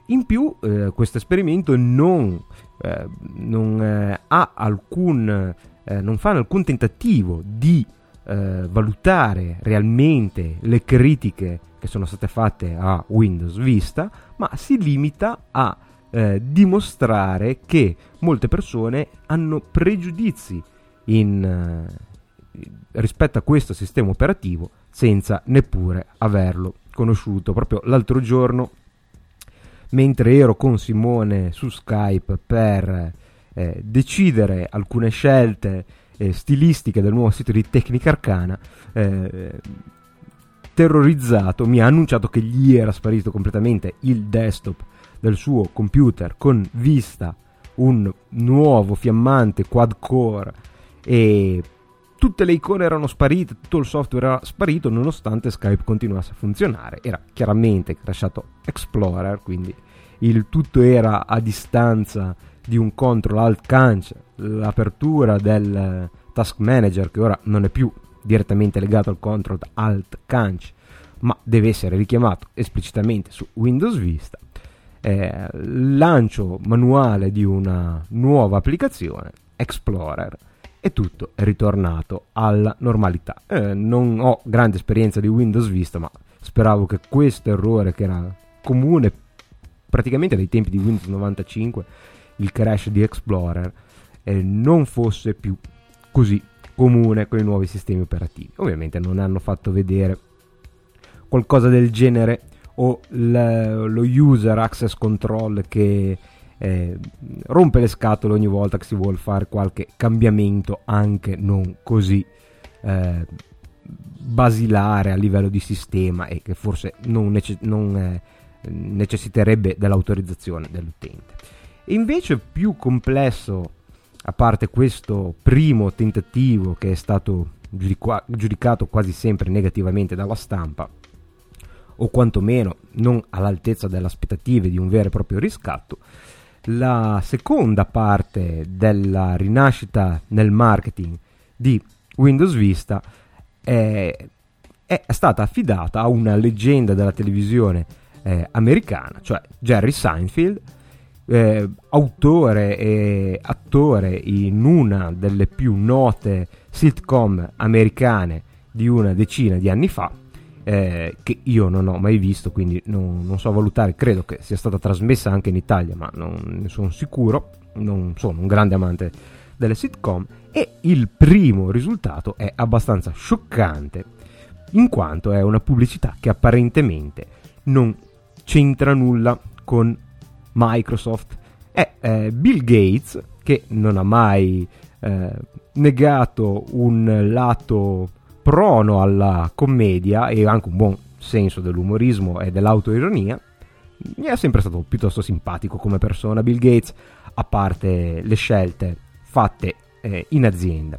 Speaker 2: In più eh, questo esperimento non, eh, non eh, alcun, eh, non fa alcun tentativo di eh, valutare realmente le critiche che sono state fatte a Windows Vista, ma si limita a eh, dimostrare che molte persone hanno pregiudizi in, eh, rispetto a questo sistema operativo senza neppure averlo conosciuto. Proprio l'altro giorno, mentre ero con Simone su Skype per eh, decidere alcune scelte eh, stilistiche del nuovo sito di Tecnica Arcana, eh, terrorizzato mi ha annunciato che gli era sparito completamente il desktop del suo computer con vista un nuovo fiammante quad core e tutte le icone erano sparite, tutto il software era sparito nonostante Skype continuasse a funzionare. Era chiaramente crashato Explorer, quindi il tutto era a distanza di un control alt canc, l'apertura del task manager che ora non è più direttamente legato al control alt canc, ma deve essere richiamato esplicitamente su Windows Vista. Eh, lancio manuale di una nuova applicazione, Explorer, e tutto è ritornato alla normalità. Eh, non ho grande esperienza di Windows Vista, ma speravo che questo errore che era comune praticamente dai tempi di Windows 95 il crash di Explorer eh, non fosse più così comune con i nuovi sistemi operativi. Ovviamente non hanno fatto vedere qualcosa del genere o lo user access control che eh, rompe le scatole ogni volta che si vuole fare qualche cambiamento anche non così eh, basilare a livello di sistema e che forse non, nece- non eh, necessiterebbe dell'autorizzazione dell'utente. Invece più complesso, a parte questo primo tentativo che è stato giudica- giudicato quasi sempre negativamente dalla stampa, o quantomeno non all'altezza delle aspettative di un vero e proprio riscatto, la seconda parte della rinascita nel marketing di Windows Vista è, è stata affidata a una leggenda della televisione eh, americana, cioè Jerry Seinfeld, eh, autore e attore in una delle più note sitcom americane di una decina di anni fa, eh, che io non ho mai visto, quindi non, non, so valutare, credo che sia stata trasmessa anche in Italia, ma non ne sono sicuro, non sono un grande amante delle sitcom, e il primo risultato è abbastanza scioccante, in quanto è una pubblicità che apparentemente non c'entra nulla con Microsoft. È eh, Bill Gates, che non ha mai eh, negato un lato prono alla commedia e anche un buon senso dell'umorismo e dell'autoironia, mi è sempre stato piuttosto simpatico come persona Bill Gates, a parte le scelte fatte eh, in azienda.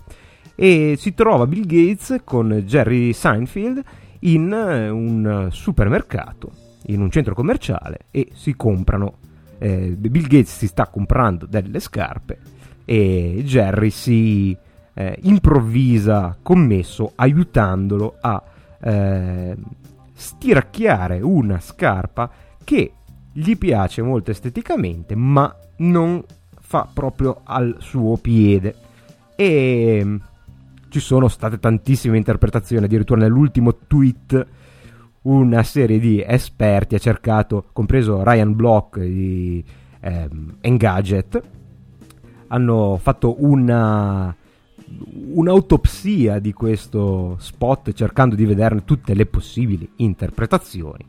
Speaker 2: E si trova Bill Gates con Jerry Seinfeld in eh, un supermercato, in un centro commerciale e si comprano. Eh, Bill Gates si sta comprando delle scarpe e Jerry si eh, improvvisa commesso aiutandolo a eh, stiracchiare una scarpa che gli piace molto esteticamente ma non fa proprio al suo piede. E mm, ci sono state tantissime interpretazioni addirittura nell'ultimo tweet una serie di esperti ha cercato compreso Ryan Block di ehm, Engadget hanno fatto una un'autopsia di questo spot cercando di vederne tutte le possibili interpretazioni.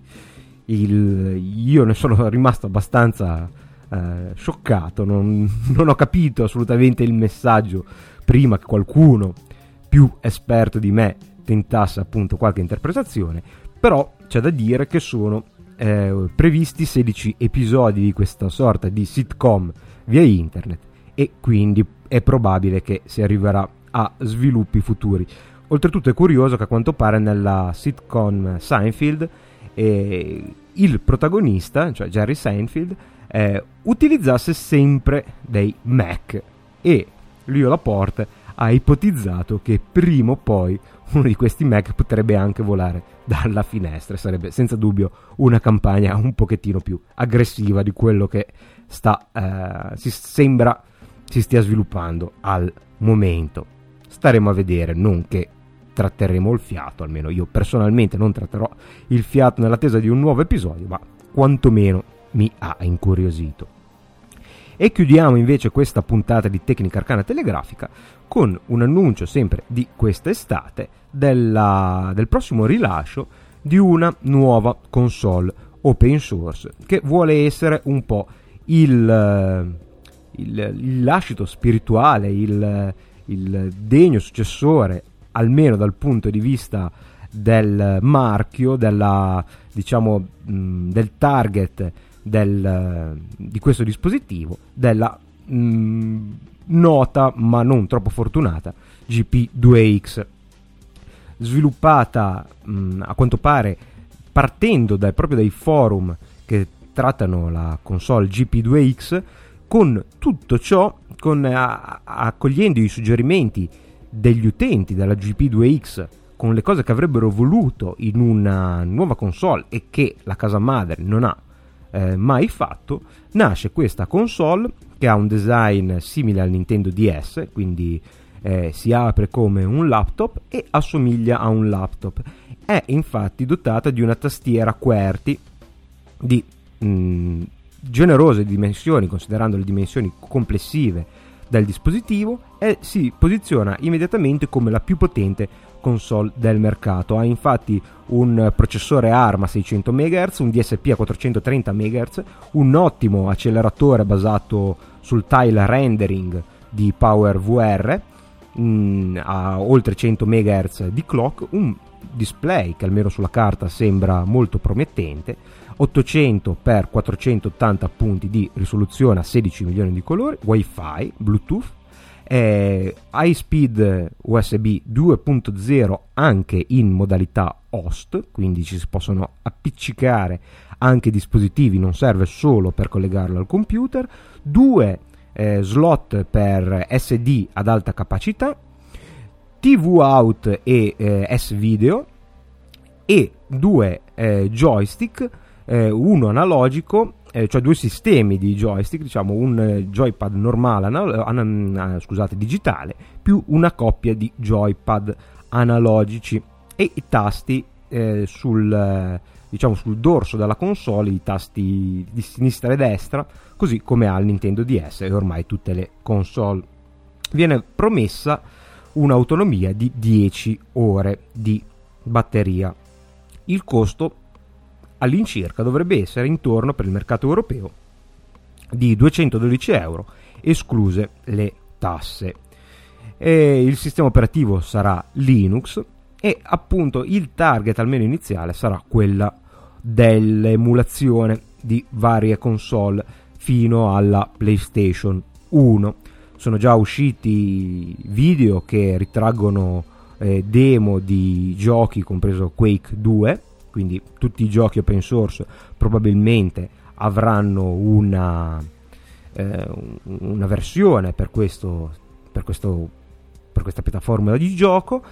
Speaker 2: Il, io ne sono rimasto abbastanza eh, scioccato, non, [LAUGHS] non, ho capito assolutamente il messaggio prima che qualcuno più esperto di me tentasse appunto qualche interpretazione, però c'è da dire che sono eh, previsti 16 episodi di questa sorta di sitcom via internet e quindi è probabile che si arriverà a sviluppi futuri. Oltretutto è curioso che a quanto pare nella sitcom Seinfeld eh, il protagonista, cioè Jerry Seinfeld, eh, utilizzasse sempre dei Mac e Leo Laporte ha ipotizzato che prima o poi uno di questi Mac potrebbe anche volare dalla finestra. Sarebbe senza dubbio una campagna un pochettino più aggressiva di quello che sta, eh, si sembra si stia sviluppando al momento. Staremo a vedere, non che tratterremo il fiato, almeno io personalmente non tratterò il fiato nell'attesa di un nuovo episodio, ma quantomeno mi ha incuriosito. E chiudiamo invece questa puntata di Tecnica Arcana Telegrafica con un annuncio sempre di quest'estate della, del prossimo rilascio di una nuova console open source che vuole essere un po' il il, il lascito spirituale, il, il degno successore, almeno dal punto di vista del marchio, della, diciamo, mh, del target del, di questo dispositivo, della mh, nota ma non troppo fortunata GP2X, sviluppata mh, a quanto pare partendo dai, proprio dai forum che trattano la console GP2X con tutto ciò, con, a, accogliendo i suggerimenti degli utenti della GP2X con le cose che avrebbero voluto in una nuova console e che la casa madre non ha eh, mai fatto, nasce questa console che ha un design simile al Nintendo DS, quindi eh, si apre come un laptop e assomiglia a un laptop. È infatti dotata di una tastiera QWERTY di mh, mm, generose dimensioni, considerando le dimensioni complessive del dispositivo, e si posiziona immediatamente come la più potente console del mercato. Ha infatti un processore ARM a 600 MHz, un DSP a 430 MHz, un ottimo acceleratore basato sul tile rendering di PowerVR mh, mm, a oltre 100 MHz di clock, un display che almeno sulla carta sembra molto promettente 800 x 480 punti di risoluzione a 16 milioni di colori, wifi, bluetooth, eh, speed USB 2.0 anche in modalità host, quindi ci si possono appiccicare anche dispositivi, non serve solo per collegarlo al computer, due eh, slot per SD ad alta capacità, TV out e eh, S video e due eh, joystick eh, uno analogico eh, cioè due sistemi di joystick, diciamo un eh, joypad normale, anal- an- scusate, digitale, più una coppia di joypad analogici e i tasti eh, sul, diciamo, sul dorso della console, i tasti di sinistra e destra, così come ha il Nintendo DS e ormai tutte le console. Viene promessa un'autonomia di 10 ore di batteria. Il costo all'incirca dovrebbe essere intorno per il mercato europeo di 212 euro, escluse le tasse. E il sistema operativo sarà Linux e appunto il target almeno iniziale sarà quella dell'emulazione di varie console fino alla PlayStation 1. Sono già usciti video che ritraggono eh, demo di giochi, compreso Quake 2, quindi tutti i giochi open source probabilmente avranno una, eh, una versione per, questo, per, questo, per questa piattaforma di gioco.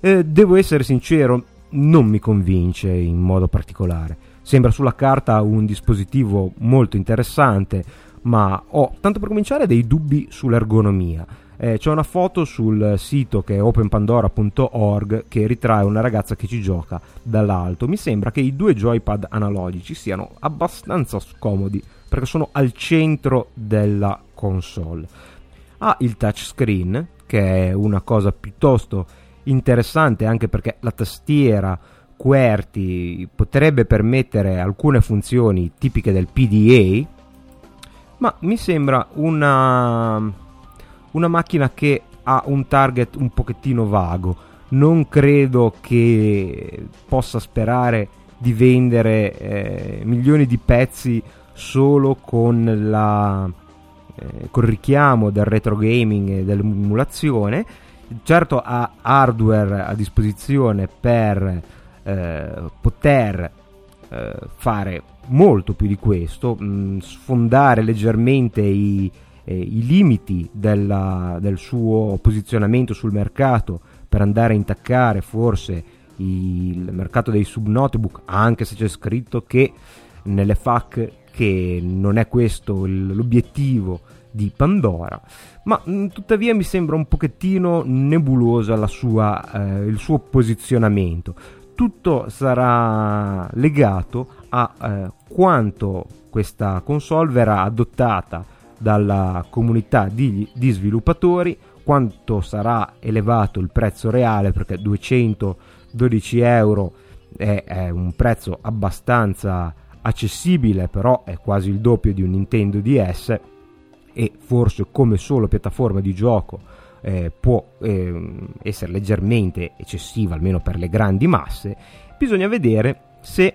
Speaker 2: Eh, devo essere sincero, non mi convince in modo particolare. Sembra sulla carta un dispositivo molto interessante, ma ho, tanto per cominciare, dei dubbi sull'ergonomia. Eh, c'è una foto sul sito che è openpandora.org che ritrae una ragazza che ci gioca dall'alto. Mi sembra che i due joypad analogici siano abbastanza scomodi perché sono al centro della console. Ha il touchscreen, che è una cosa piuttosto interessante anche perché la tastiera QWERTY potrebbe permettere alcune funzioni tipiche del PDA, ma mi sembra una una macchina che ha un target un pochettino vago. Non credo che possa sperare di vendere eh, milioni di pezzi solo con la eh, col richiamo del retro gaming e dell'emulazione. Certo ha hardware a disposizione per eh, poter eh, fare molto più di questo, mh, mm, sfondare leggermente i, eh, i limiti della, del suo posizionamento sul mercato per andare a intaccare forse il mercato dei subnotebook, anche se c'è scritto che nelle FAC che non è questo l'obiettivo di Pandora, ma mm, tuttavia mi sembra un pochettino nebulosa sua, eh, il suo posizionamento. Tutto sarà legato a eh, quanto questa console verrà adottata dalla comunità di, di sviluppatori, quanto sarà elevato il prezzo reale perché 212 euro è, è, un prezzo abbastanza accessibile però è quasi il doppio di un Nintendo DS e forse come solo piattaforma di gioco eh, può eh, essere leggermente eccessiva almeno per le grandi masse bisogna vedere se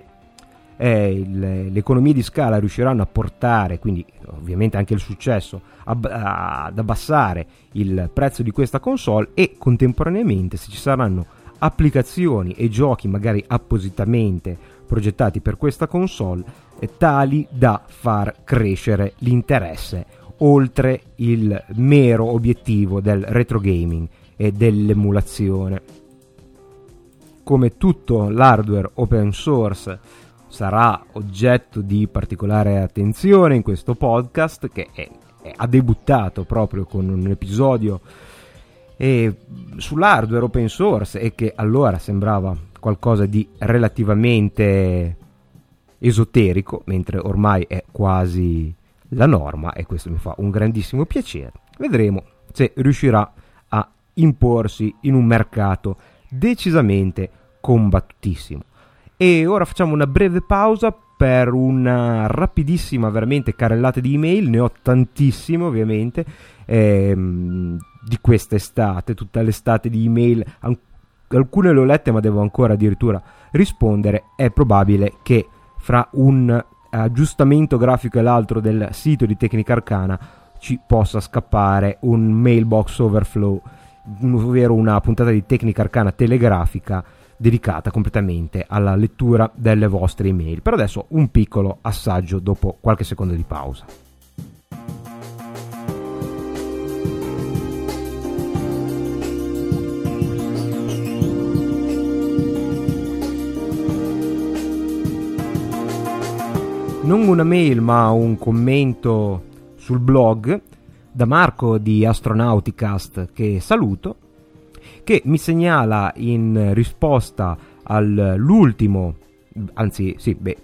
Speaker 2: eh, il, le economie di scala riusciranno a portare, quindi ovviamente anche il successo, ab- ad abbassare il prezzo di questa console e contemporaneamente se ci saranno applicazioni e giochi magari appositamente progettati per questa console eh, tali da far crescere l'interesse oltre il mero obiettivo del retro gaming e dell'emulazione. Come tutto l'hardware open source sarà oggetto di particolare attenzione in questo podcast che è, è, ha debuttato proprio con un episodio eh, sull'hardware open source e che allora sembrava qualcosa di relativamente esoterico, mentre ormai è quasi la norma e questo mi fa un grandissimo piacere. Vedremo se riuscirà a imporsi in un mercato decisamente combattutissimo. E ora facciamo una breve pausa per una rapidissima, veramente carrellata di email, ne ho tantissime ovviamente, ehm, di quest'estate, tutta l'estate di email, alcune le ho lette ma devo ancora addirittura rispondere, è probabile che fra un aggiustamento grafico e l'altro del sito di Tecnica Arcana ci possa scappare un mailbox overflow, ovvero una puntata di Tecnica Arcana telegrafica dedicata completamente alla lettura delle vostre email. Per adesso un piccolo assaggio dopo qualche secondo di pausa. non una mail ma un commento sul blog da Marco di Astronauticast che saluto che mi segnala in risposta all'ultimo anzi sì beh,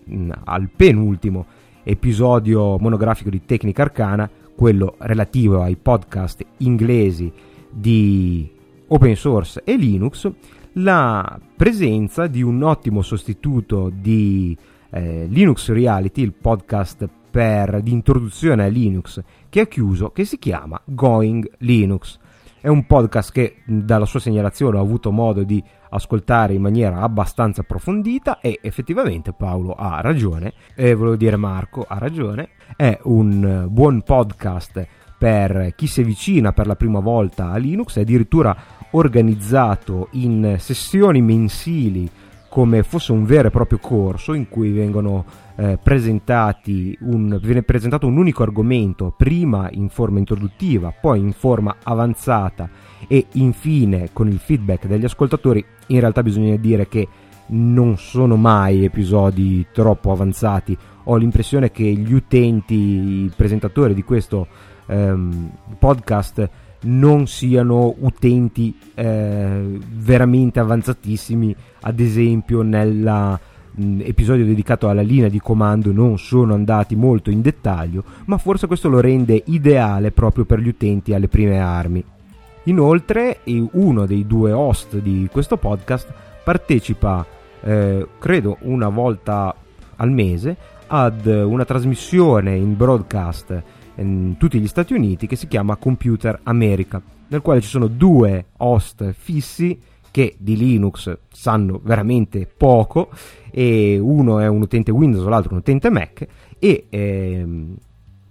Speaker 2: al penultimo episodio monografico di Tecnica Arcana quello relativo ai podcast inglesi di open source e Linux la presenza di un ottimo sostituto di eh, Linux Reality, il podcast per, di introduzione a Linux che ha chiuso, che si chiama Going Linux. È un podcast che dalla sua segnalazione ho avuto modo di ascoltare in maniera abbastanza approfondita e effettivamente Paolo ha ragione, e volevo dire Marco ha ragione, è un buon podcast per chi si avvicina per la prima volta a Linux, è addirittura organizzato in sessioni mensili come fosse un vero e proprio corso in cui vengono eh, presentati un, viene presentato un unico argomento, prima in forma introduttiva, poi in forma avanzata e infine con il feedback degli ascoltatori. In realtà bisogna dire che non sono mai episodi troppo avanzati. Ho l'impressione che gli utenti, i presentatori di questo ehm, podcast non siano utenti eh, veramente avanzatissimi, ad esempio nell'episodio dedicato alla linea di comando non sono andati molto in dettaglio, ma forse questo lo rende ideale proprio per gli utenti alle prime armi. Inoltre, uno dei due host di questo podcast partecipa, eh, credo, una volta al mese ad una trasmissione in broadcast in tutti gli Stati Uniti che si chiama Computer America, nel quale ci sono due host fissi che di Linux sanno veramente poco e uno è un utente Windows, l'altro un utente Mac e ehm,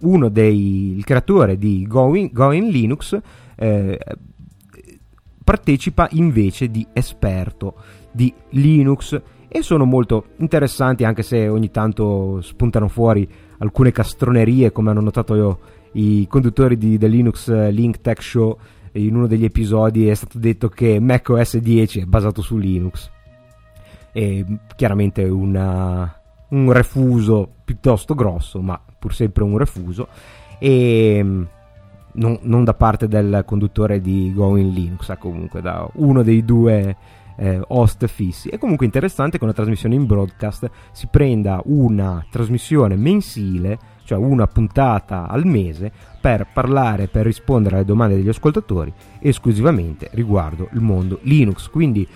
Speaker 2: uno dei il creatore di Going, Going Linux eh, partecipa invece di esperto di Linux. E sono molto interessanti anche se ogni tanto spuntano fuori alcune castronerie come hanno notato io, i conduttori di, del Linux Link Tech Show in uno degli episodi è stato detto che macOS 10 è basato su Linux. E chiaramente una, un refuso piuttosto grosso ma pur sempre un refuso. E non, non da parte del conduttore di Going Linux comunque da uno dei due eh, host fissi. È comunque interessante che una trasmissione in broadcast si prenda una trasmissione mensile, cioè una puntata al mese, per parlare, per rispondere alle domande degli ascoltatori esclusivamente riguardo il mondo Linux. Quindi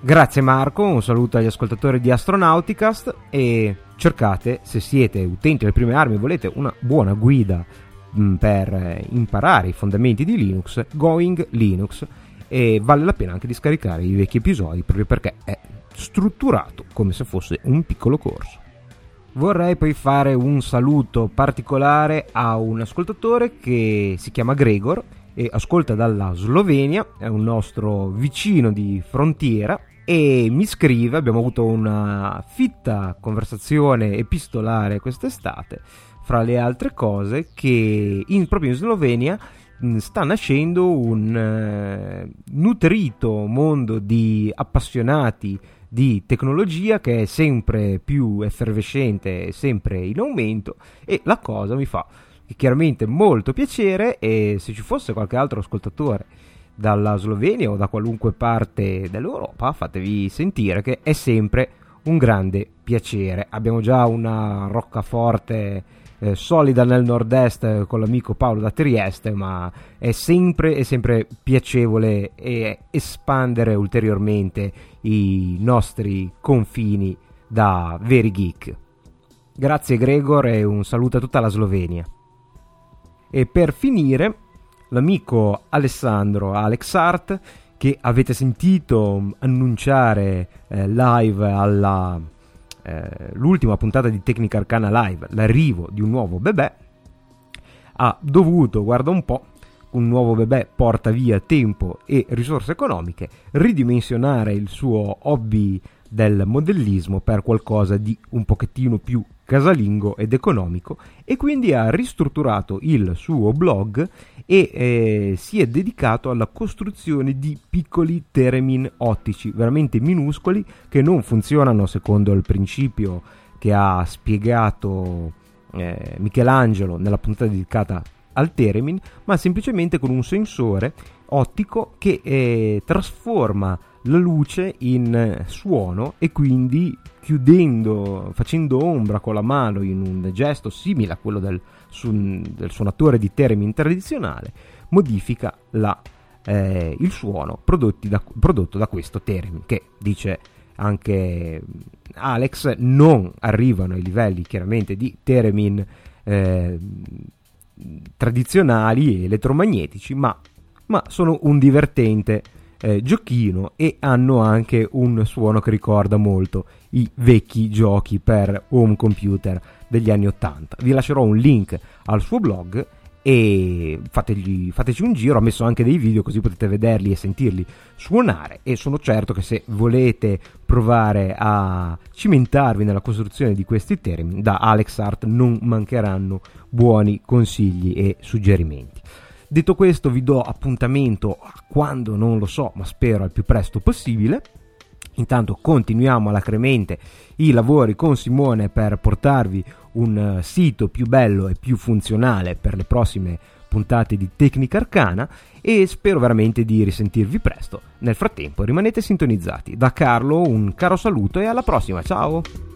Speaker 2: grazie Marco, un saluto agli ascoltatori di Astronauticast e cercate, se siete utenti delle prime armi e volete una buona guida per imparare i fondamenti di Linux, Going Linux e vale la pena anche di scaricare i vecchi episodi proprio perché è strutturato come se fosse un piccolo corso. Vorrei poi fare un saluto particolare a un ascoltatore che si chiama Gregor e ascolta dalla Slovenia, è un nostro vicino di frontiera e mi scrive, abbiamo avuto una fitta conversazione epistolare quest'estate, fra le altre cose che in, proprio in Slovenia sta nascendo un eh, nutrito mondo di appassionati di tecnologia che è sempre più effervescente sempre in aumento e la cosa mi fa chiaramente molto piacere e se ci fosse qualche altro ascoltatore dalla Slovenia o da qualunque parte dell'Europa fatevi sentire che è sempre un grande piacere. Abbiamo già una roccaforte eh, solida nel nord-est eh, con l'amico Paolo da Trieste, ma è sempre, è sempre piacevole espandere ulteriormente i nostri confini da veri geek. Grazie Gregor e un saluto a tutta la Slovenia. E per finire, l'amico Alessandro Alex Art, che avete sentito annunciare eh, live alla eh, l'ultima puntata di Tecnica Arcana Live, l'arrivo di un nuovo bebè, ha dovuto, guarda un po', un nuovo bebè porta via tempo e risorse economiche, ridimensionare il suo hobby del modellismo per qualcosa di un pochettino più casalingo ed economico e quindi ha ristrutturato il suo blog e eh, si è dedicato alla costruzione di piccoli teremin ottici veramente minuscoli che non funzionano secondo il principio che ha spiegato eh, Michelangelo nella puntata dedicata al Teremin, ma semplicemente con un sensore ottico che eh, trasforma la luce in eh, suono e quindi chiudendo, facendo ombra con la mano in un gesto simile a quello del, su, del suonatore di Teremin tradizionale, modifica la, eh, il suono da, prodotto da questo Teremin che dice anche Alex non arrivano ai livelli chiaramente di Teremin eh, tradizionali e elettromagnetici, ma, ma sono un divertente eh, giochino e hanno anche un suono che ricorda molto i vecchi giochi per home computer degli anni 80. Vi lascerò un link al suo blog e fategli, fateci un giro, ha messo anche dei video così potete vederli e sentirli suonare e sono certo che se volete provare a cimentarvi nella costruzione di questi termini da Alex Art non mancheranno buoni consigli e suggerimenti. Detto questo vi do appuntamento a quando non lo so ma spero al più presto possibile Intanto continuiamo alacremente i lavori con Simone per portarvi un eh, sito più bello e più funzionale per le prossime puntate di Tecnica Arcana e spero veramente di risentirvi presto. Nel frattempo rimanete sintonizzati. Da Carlo un caro saluto e alla prossima, ciao!